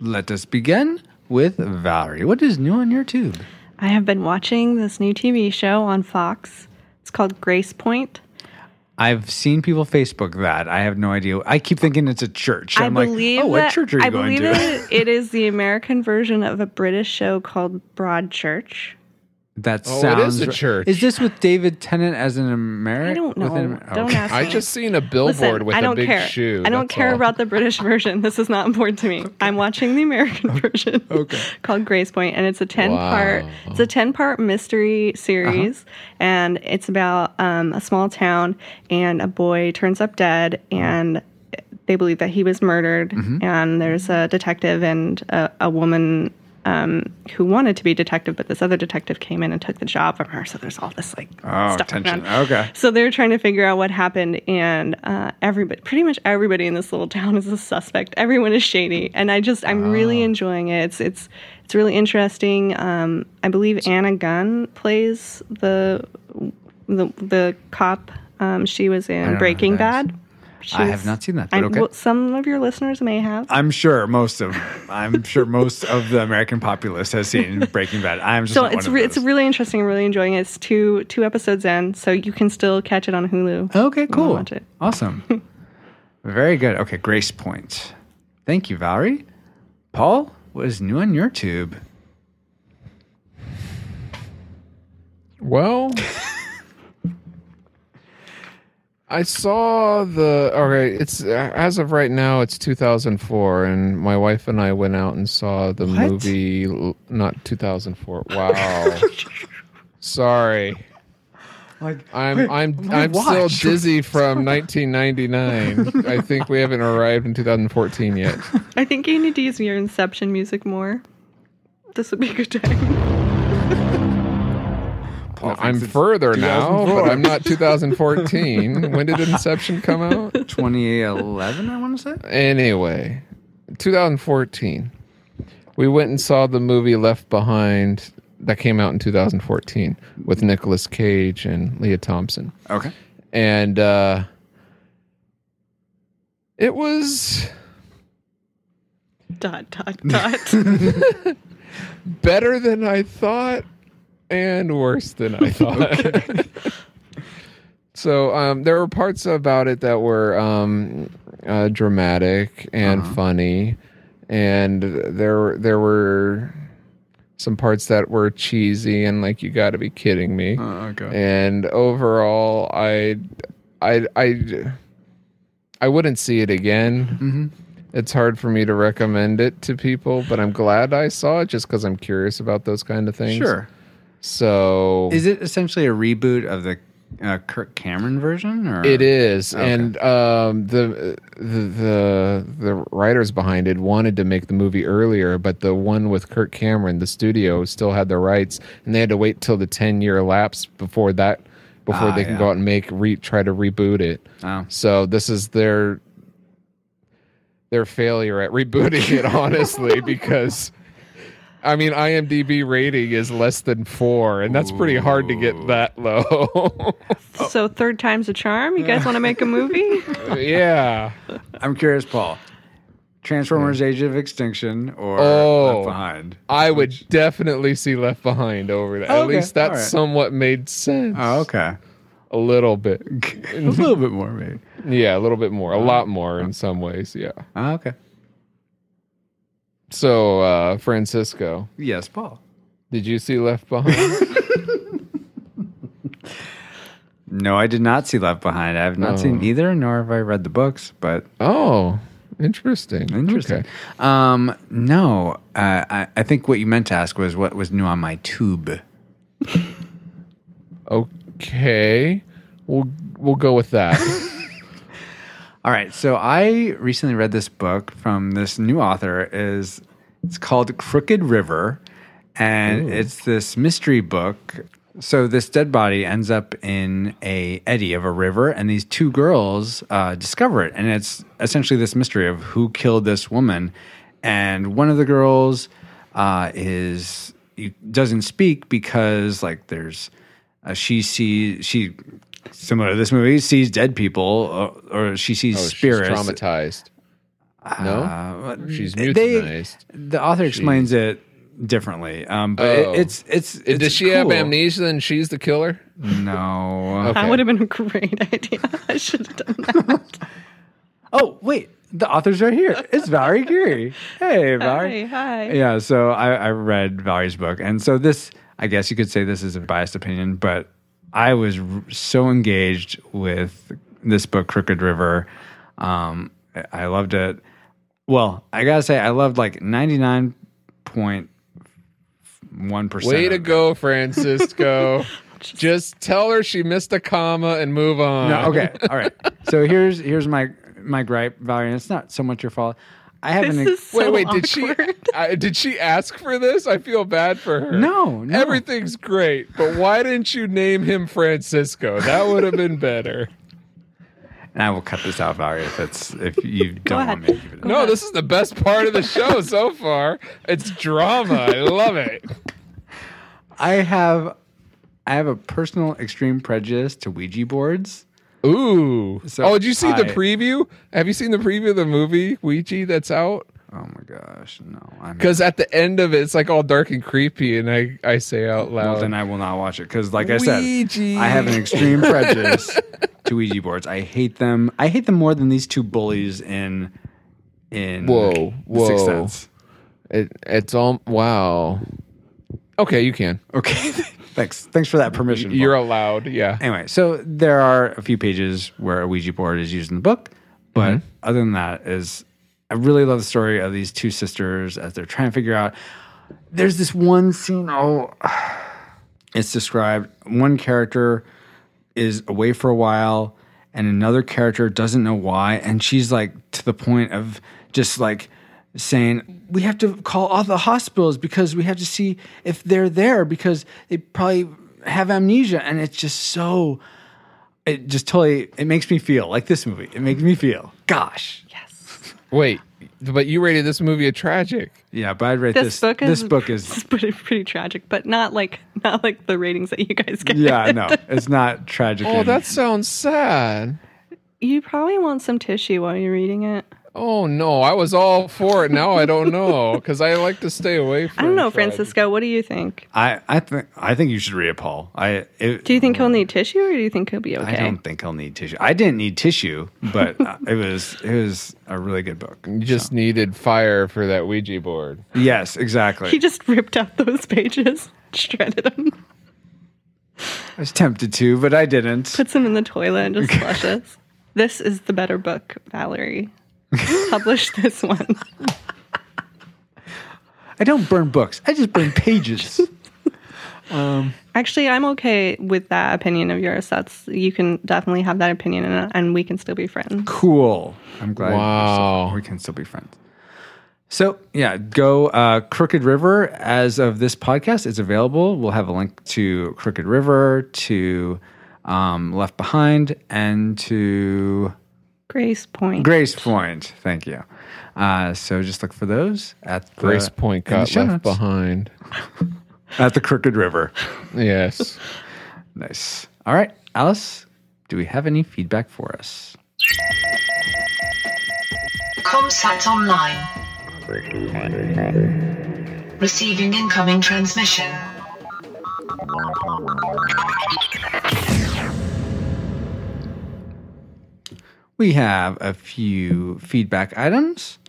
Let us begin with Valerie. What is new on your tube? I have been watching this new TV show on Fox. It's called Gracepoint. I've seen people Facebook that. I have no idea. I keep thinking it's a church. I I'm like, believe oh, what church are you I going believe to? it is the American version of a British show called Broadchurch. That Oh, it sounds. is a church. Is this with David Tennant as an American? I don't know. Don't ask I me. just seen a billboard Listen, with I don't a big care. shoe. I don't care all. about the British version. This is not important to me. I'm watching the American version. Okay. called Gracepoint, and it's a ten part. It's a ten part mystery series, Uh-huh. and it's about um, a small town, and a boy turns up dead, and they believe that he was murdered. Mm-hmm. And there's a detective and a, a woman. Um, who wanted to be detective, but this other detective came in and took the job from her. So there's all this like Oh, stuff tension. on. Okay. So they're trying to figure out what happened, and uh, everybody, pretty much everybody in this little town is a suspect. Everyone is shady, and I just, I'm really enjoying it. It's, it's, it's really interesting. Um, I believe Anna Gunn plays the, the, the cop. Um, she was in Breaking that is. Bad. I have not seen that, but I- okay. well, some of your listeners may have. I'm sure most of I'm sure most of the American populace has seen Breaking Bad. I'm just so not it's one re- of it's really interesting. I'm really enjoying it. It's two two episodes in, so you can still catch it on Hulu. okay. Cool. watch it. Awesome. Very good. Okay, Gracepoint. Thank you, Valerie. Paul, what is new on your tube? Well, I saw the. Okay, it's uh, as of right now, it's 2004, and my wife and I went out and saw the What? movie. Not 2004. Wow. Sorry. Like I'm I'm I'm still dizzy from 1999. I think we haven't arrived in 2014 yet. I think you need to use your Inception music more. This would be a good time. Paul I'm further now, but I'm not 2014. when did Inception come out? 2011, I want to say. Anyway, 2014. We went and saw the movie Left Behind that came out in 2014 with Nicolas Cage and Lea Thompson. Okay. And uh it was dot dot dot. better than I thought and worse than I thought. so um, there were parts about it that were um, uh, dramatic and funny, and there there were some parts that were cheesy and like you got to be kidding me. Oh, okay. And overall, I I I I wouldn't see it again. It's hard for me to recommend it to people, but I'm glad I saw it just because I'm curious about those kind of things. Sure. So Is it essentially a reboot of the uh, Kirk Cameron version? Or it is, Okay. and um, the, the the the writers behind it wanted to make the movie earlier, but the one with Kirk Cameron, the studio still had the rights, and they had to wait till the ten year lapse before that before Ah, they can yeah. go out and make re try to reboot it. Oh. So this is their their failure at rebooting it, honestly, because I mean, IMDb rating is less than four, and that's pretty hard to get that low. So third time's a charm. You guys want to make a movie? yeah. I'm curious, Paul. Transformers: Age of Extinction or Oh. Left Behind? I would definitely see Left Behind over that. At Okay, least that all right. somewhat made sense. Oh, okay. A little bit. a little bit more, maybe. Yeah, a little bit more. A uh-huh. lot more in some ways. Yeah. Oh, okay. So, uh, Francisco, Yes, Paul. did you see Left Behind? No, I did not see Left Behind. I have not Oh. seen either, nor have I read the books. But oh, interesting. interesting. Okay. Um, no, uh, I, I think what you meant to ask was what was new on my tube. Okay. We'll we'll go with that. All right, so I recently read this book from this new author. is It's called Crooked River, and it's this mystery book. So this dead body ends up in a eddy of a river, and these two girls uh, discover it, and it's essentially this mystery of who killed this woman. And one of the girls uh, is doesn't speak because like there's uh, she sees she similar to this movie sees dead people or, or she sees Oh, she's spirits traumatized. No, uh, she's they- mutinized. the author explains it differently um but it- Oh. it's it's, it's Does she have amnesia and she's the killer? no Okay. That would have been a great idea. I should have done that. oh wait the author's right here it's valerie geary hey valerie hi, hi. yeah so I, I read valerie's book and so this i guess you could say this is a biased opinion but i was r- so engaged with this book crooked river. Um I- loved it. Well i gotta say i loved like 99.1% Way to go, Francisco. Just tell her she missed a comma and move on. no okay all right. So here's here's my my gripe valerie and it's not so much your fault i haven't This is so Wait, wait. Did she? awkward. I, did she ask for this? I feel bad for her. No, no. Everything's great, but why didn't you name him Francisco? That would have been better. and i will cut this out valerie if it's if you don't ahead. want me to keep it No, ahead. this is the best part of the show so far. It's drama. I love it. I have I have a personal extreme prejudice to Ouija boards. Ooh. So oh, did you see the preview? Have you seen the preview of the movie Ouija that's out? Oh my gosh, no! Because at the end of it, it's like all dark and creepy, and I, I say out well, loud, then I will not watch it because, like I said. I have an extreme prejudice to Ouija boards. I hate them. I hate them more than these two bullies in in Whoa, The Sixth whoa. Sense. it, it's all wow. Okay, you can. Okay, thanks. Thanks for that permission. You're allowed. Yeah. Anyway, so there are a few pages where a Ouija board is used in the book, but Mm-hmm. other than that, is I really love the story of these two sisters as they're trying to figure out. There's this one scene. Oh, it's described. One character is away for a while, and another character doesn't know why, and she's like to the point of just like saying we have to call all the hospitals because we have to see if they're there because they probably have amnesia and it's just so it just totally it makes me feel like this movie it makes me feel gosh Yes. Wait, but you rated this movie a tragic. yeah but i'd rate This, this book is this book is pretty, pretty tragic, but not like not like the ratings that you guys get. yeah no it's not tragic Oh, and- that sounds sad. You probably want some tissue while you're reading it. Oh no, I was all for it. Now I don't know because I like to stay away from. I don't know, tragic. Francisco. What do you think? i i think i think you should read paul i it, Do you think he'll need tissue, or do you think he'll be okay? I don't think he'll need tissue. I didn't need tissue, but uh, it was it was a really good book. You just needed fire for that Ouija board. Yes, exactly. He just ripped out those pages, shredded them, I was tempted to, but I didn't. puts them in the toilet, and just flushes. This is the better book, Valerie. Publish this one. I don't burn books. I just burn pages. um, Actually, I'm okay with that opinion of yours. That's you can definitely have that opinion, and, and we can still be friends. cool. I'm glad. Wow. still- we can still be friends. So yeah, go uh, Crooked River. As of this podcast, it's available. We'll have a link to Crooked River, to um, Left Behind, and to Gracepoint. Grace Point. Thank you. Uh, so just look for those at the, Gracepoint in the got left behind. at the Crooked River. Yes. Nice. All right, Alice, do we have any feedback for us? Comsat online. Receiving incoming transmission. We have a few feedback items.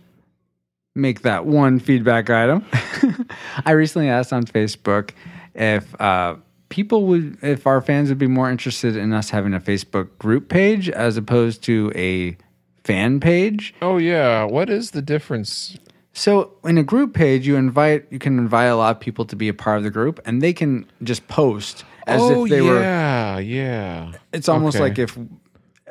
Make that one feedback item. I recently asked on Facebook if uh, people would, if our fans would be more interested in us having a Facebook group page as opposed to a fan page. oh yeah. What is the difference? So in a group page, you invite you can invite a lot of people to be a part of the group, and they can just post as oh if they were. yeah, yeah. It's almost Okay. like if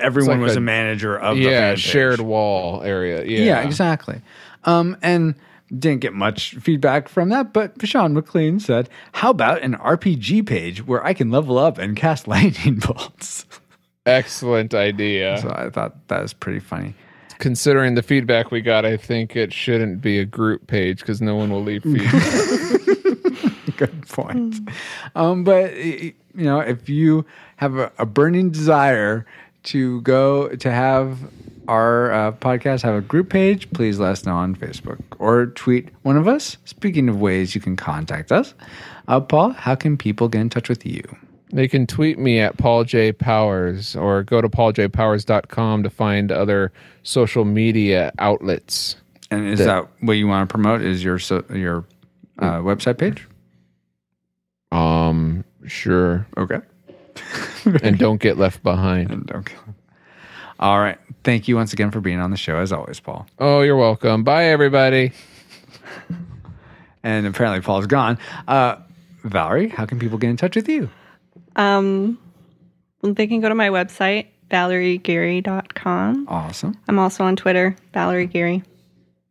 everyone like was a, a- manager of the yeah, shared wall area. Yeah. Yeah, exactly. Um, and didn't get much feedback from that, but Sean McLean said, "How about an RPG page where I can level up and cast lightning bolts?" Excellent idea. so I thought that was pretty funny. Considering the feedback we got, I think it shouldn't be a group page because no one will leave feedback. Good point. Um, but you know, if you have a, a burning desire to go to have our uh, podcast have a group page, please let us know on Facebook or tweet one of us. Speaking of ways you can contact us, uh, Paul, how can people get in touch with you? They can tweet me at Paul J. Powers or go to pauljpowers.com to find other social media outlets. And is The- that what you want to promote? Is your so, your uh, website page? Um, sure. Okay. And don't get left behind. And okay. All right. Thank you once again for being on the show, as always, Paul. Oh, you're welcome. Bye, everybody. And apparently, Paul's gone. Uh, Valerie, how can people get in touch with you? Um, they can go to my website, valeriegeary.com. Awesome. I'm also on Twitter, Valerie Geary.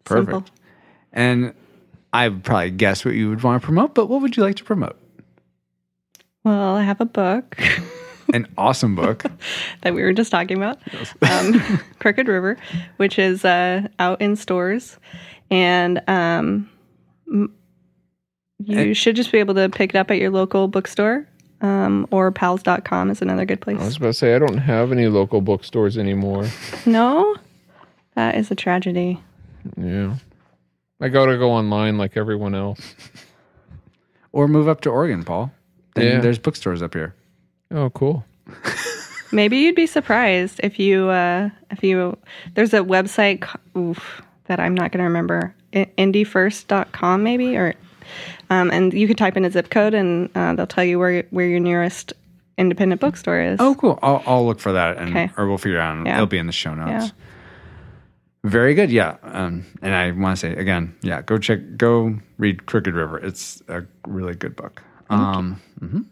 Perfect. Simple. And I would probably guess what you would want to promote, but what would you like to promote? Well, I have a book An awesome book. that we were just talking about, um, Crooked River, which is uh, out in stores. And um, you And- should just be able to pick it up at your local bookstore. Um, or powells.com is another good place. I was about to say, I don't have any local bookstores anymore. No? That is a tragedy. Yeah. I gotta go online like everyone else. or move up to Oregon, Paul. Then Yeah. there's bookstores up here. Oh, cool. Maybe you'd be surprised if you uh, if you there's a website oof, that I'm not going to remember I- indiefirst.com maybe or um, and you could type in a zip code and uh, they'll tell you where where your nearest independent bookstore is. Oh, cool. I'll, I'll look for that, and Okay. or we'll figure it out. And Yeah. It'll be in the show notes. Yeah. Very good. Yeah. Um, and I want to say again, yeah, go check, go read Crooked River. It's a really good book. Um, mhm.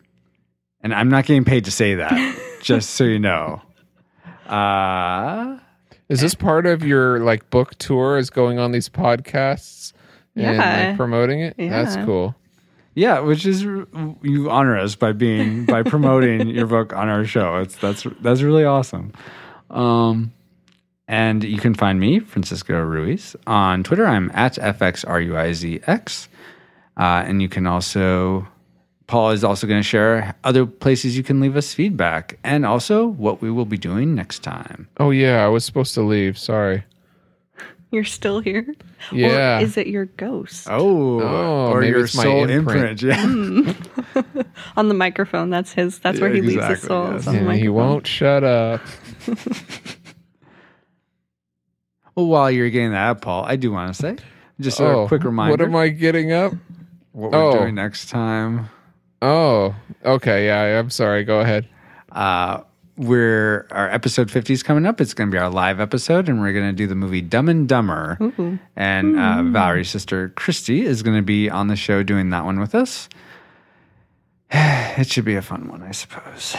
And I'm not getting paid to say that, just so you know. Uh, Is this part of your like book tour? Is going on these podcasts and Yeah. like, promoting it? Yeah. That's cool. yeah, which is you honor us by being by promoting your book on our show. It's that's that's really awesome. Um, and you can find me, Francisco Ruiz, on Twitter. I'm at fxruizx, uh, and you can also. Paul is also going to share other places you can leave us feedback, and also what we will be doing next time. Oh yeah, I was supposed to leave. Sorry. You're still here? Yeah. Or is it your ghost? Oh, Oh, or maybe your it's my soul imprint. imprint. Yeah. Hmm. On the microphone. That's his that's where he leaves his soul. yes. is on the Yeah, he won't shut up. Well, while you're getting that, Paul, I do want to say just a oh, quick reminder. What am I getting up? what we're Oh. doing next time. Oh, okay. Yeah, I'm sorry. Go ahead. Uh, we're our episode 50 is coming up. It's going to be our live episode, and we're going to do the movie Dumb and Dumber. And uh, Valerie's sister Christy is going to be on the show doing that one with us. It should be a fun one, I suppose.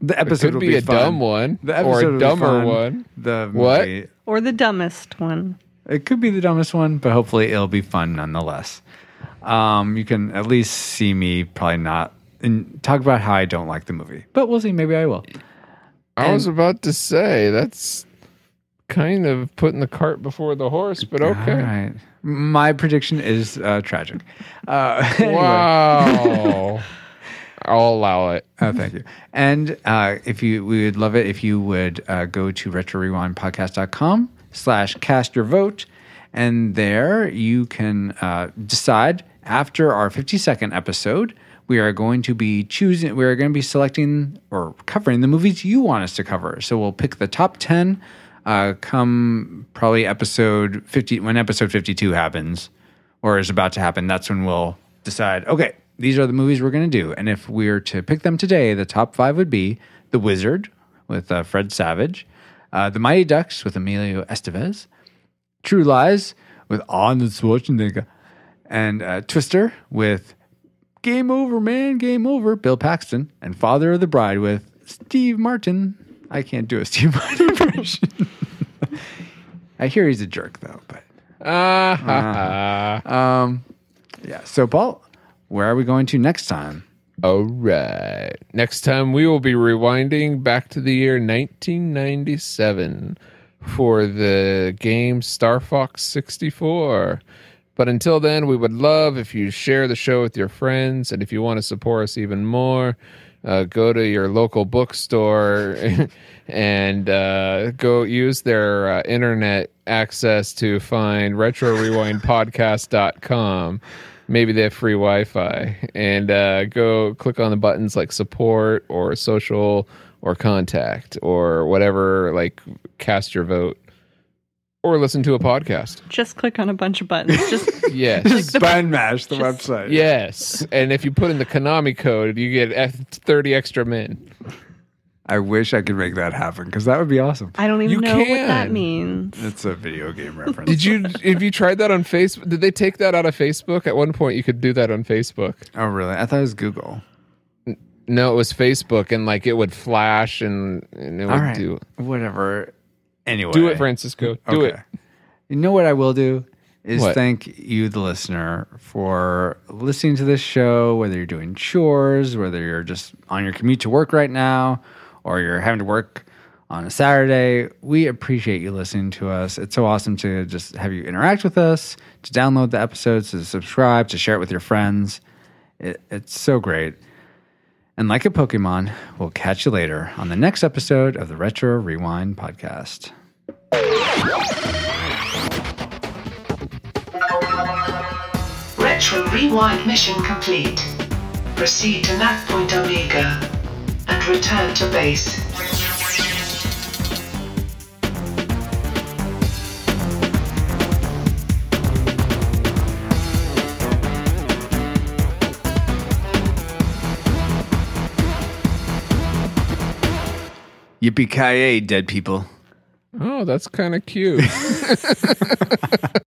The episode Could will be, be, a fun. dumb one The or episode will a dumber one. The What? movie- Or the dumbest one. It could be the dumbest one, but hopefully it'll be fun nonetheless. Um, you can at least see me probably not and talk about how I don't like the movie, but we'll see. Maybe I will. I was about to say that's kind of putting the cart before the horse, but okay. Right. My prediction is uh, tragic. Uh. Wow. I'll allow it. Oh, thank you. And uh, if you, we would love it if you would uh, go to retrorewindpodcast.com slash cast your vote. And there you can uh, decide after our 50 second episode, we are going to be choosing, we are going to be selecting or covering the movies you want us to cover. So we'll pick the top 10 uh, come probably episode 50, when episode 52 happens or is about to happen. That's when we'll decide, okay, these are the movies we're going to do. And if we were to pick them today, the top five would be The Wizard with uh, Fred Savage, uh, The Mighty Ducks with Emilio Estevez, True Lies with Arnold Schwarzenegger, and uh, Twister with Game Over, Man, Game Over, Bill Paxton, and Father of the Bride with Steve Martin. I can't do a Steve Martin impression. I hear he's a jerk though, but ha. um, yeah. So Paul, where are we going to next time? All right. Next time we will be rewinding back to the year 1997 for the game Star Fox 64. But until then, we would love if you share the show with your friends. And if you want to support us even more, uh, go to your local bookstore and uh, go use their uh, internet access to find retrorewindpodcast.com. Maybe they have free Wi Fi. And uh, go click on the buttons like support or social or contact or whatever, like cast your vote or listen to a podcast. Just click on a bunch of buttons. Just Yes. Band Mash, the just- website. Yes, and if you put in the Konami code, you get thirty extra men. I wish I could make that happen because that would be awesome. I don't even You know what that means. It's a video game reference. Did you? Have you tried that on Facebook? Did they take that out of Facebook? At one point, you could do that on Facebook. Oh, really? I thought it was Google. No, it was Facebook, and like it would flash, and, and it would All right. do Whatever. Anyway. do it, Francisco. Do it. You know what I will do is What? thank you, the listener, for listening to this show, whether you're doing chores, whether you're just on your commute to work right now, or you're having to work on a Saturday. We appreciate you listening to us. It's so awesome to just have you interact with us, to download the episodes, to subscribe, to share it with your friends. It, it's so great. And like a Pokemon, we'll catch you later on the next episode of the Retro Rewind podcast. Retro Rewind mission complete. Proceed to Nav Point Omega and return to base. Yippee ki dead people. Oh, that's kind of cute.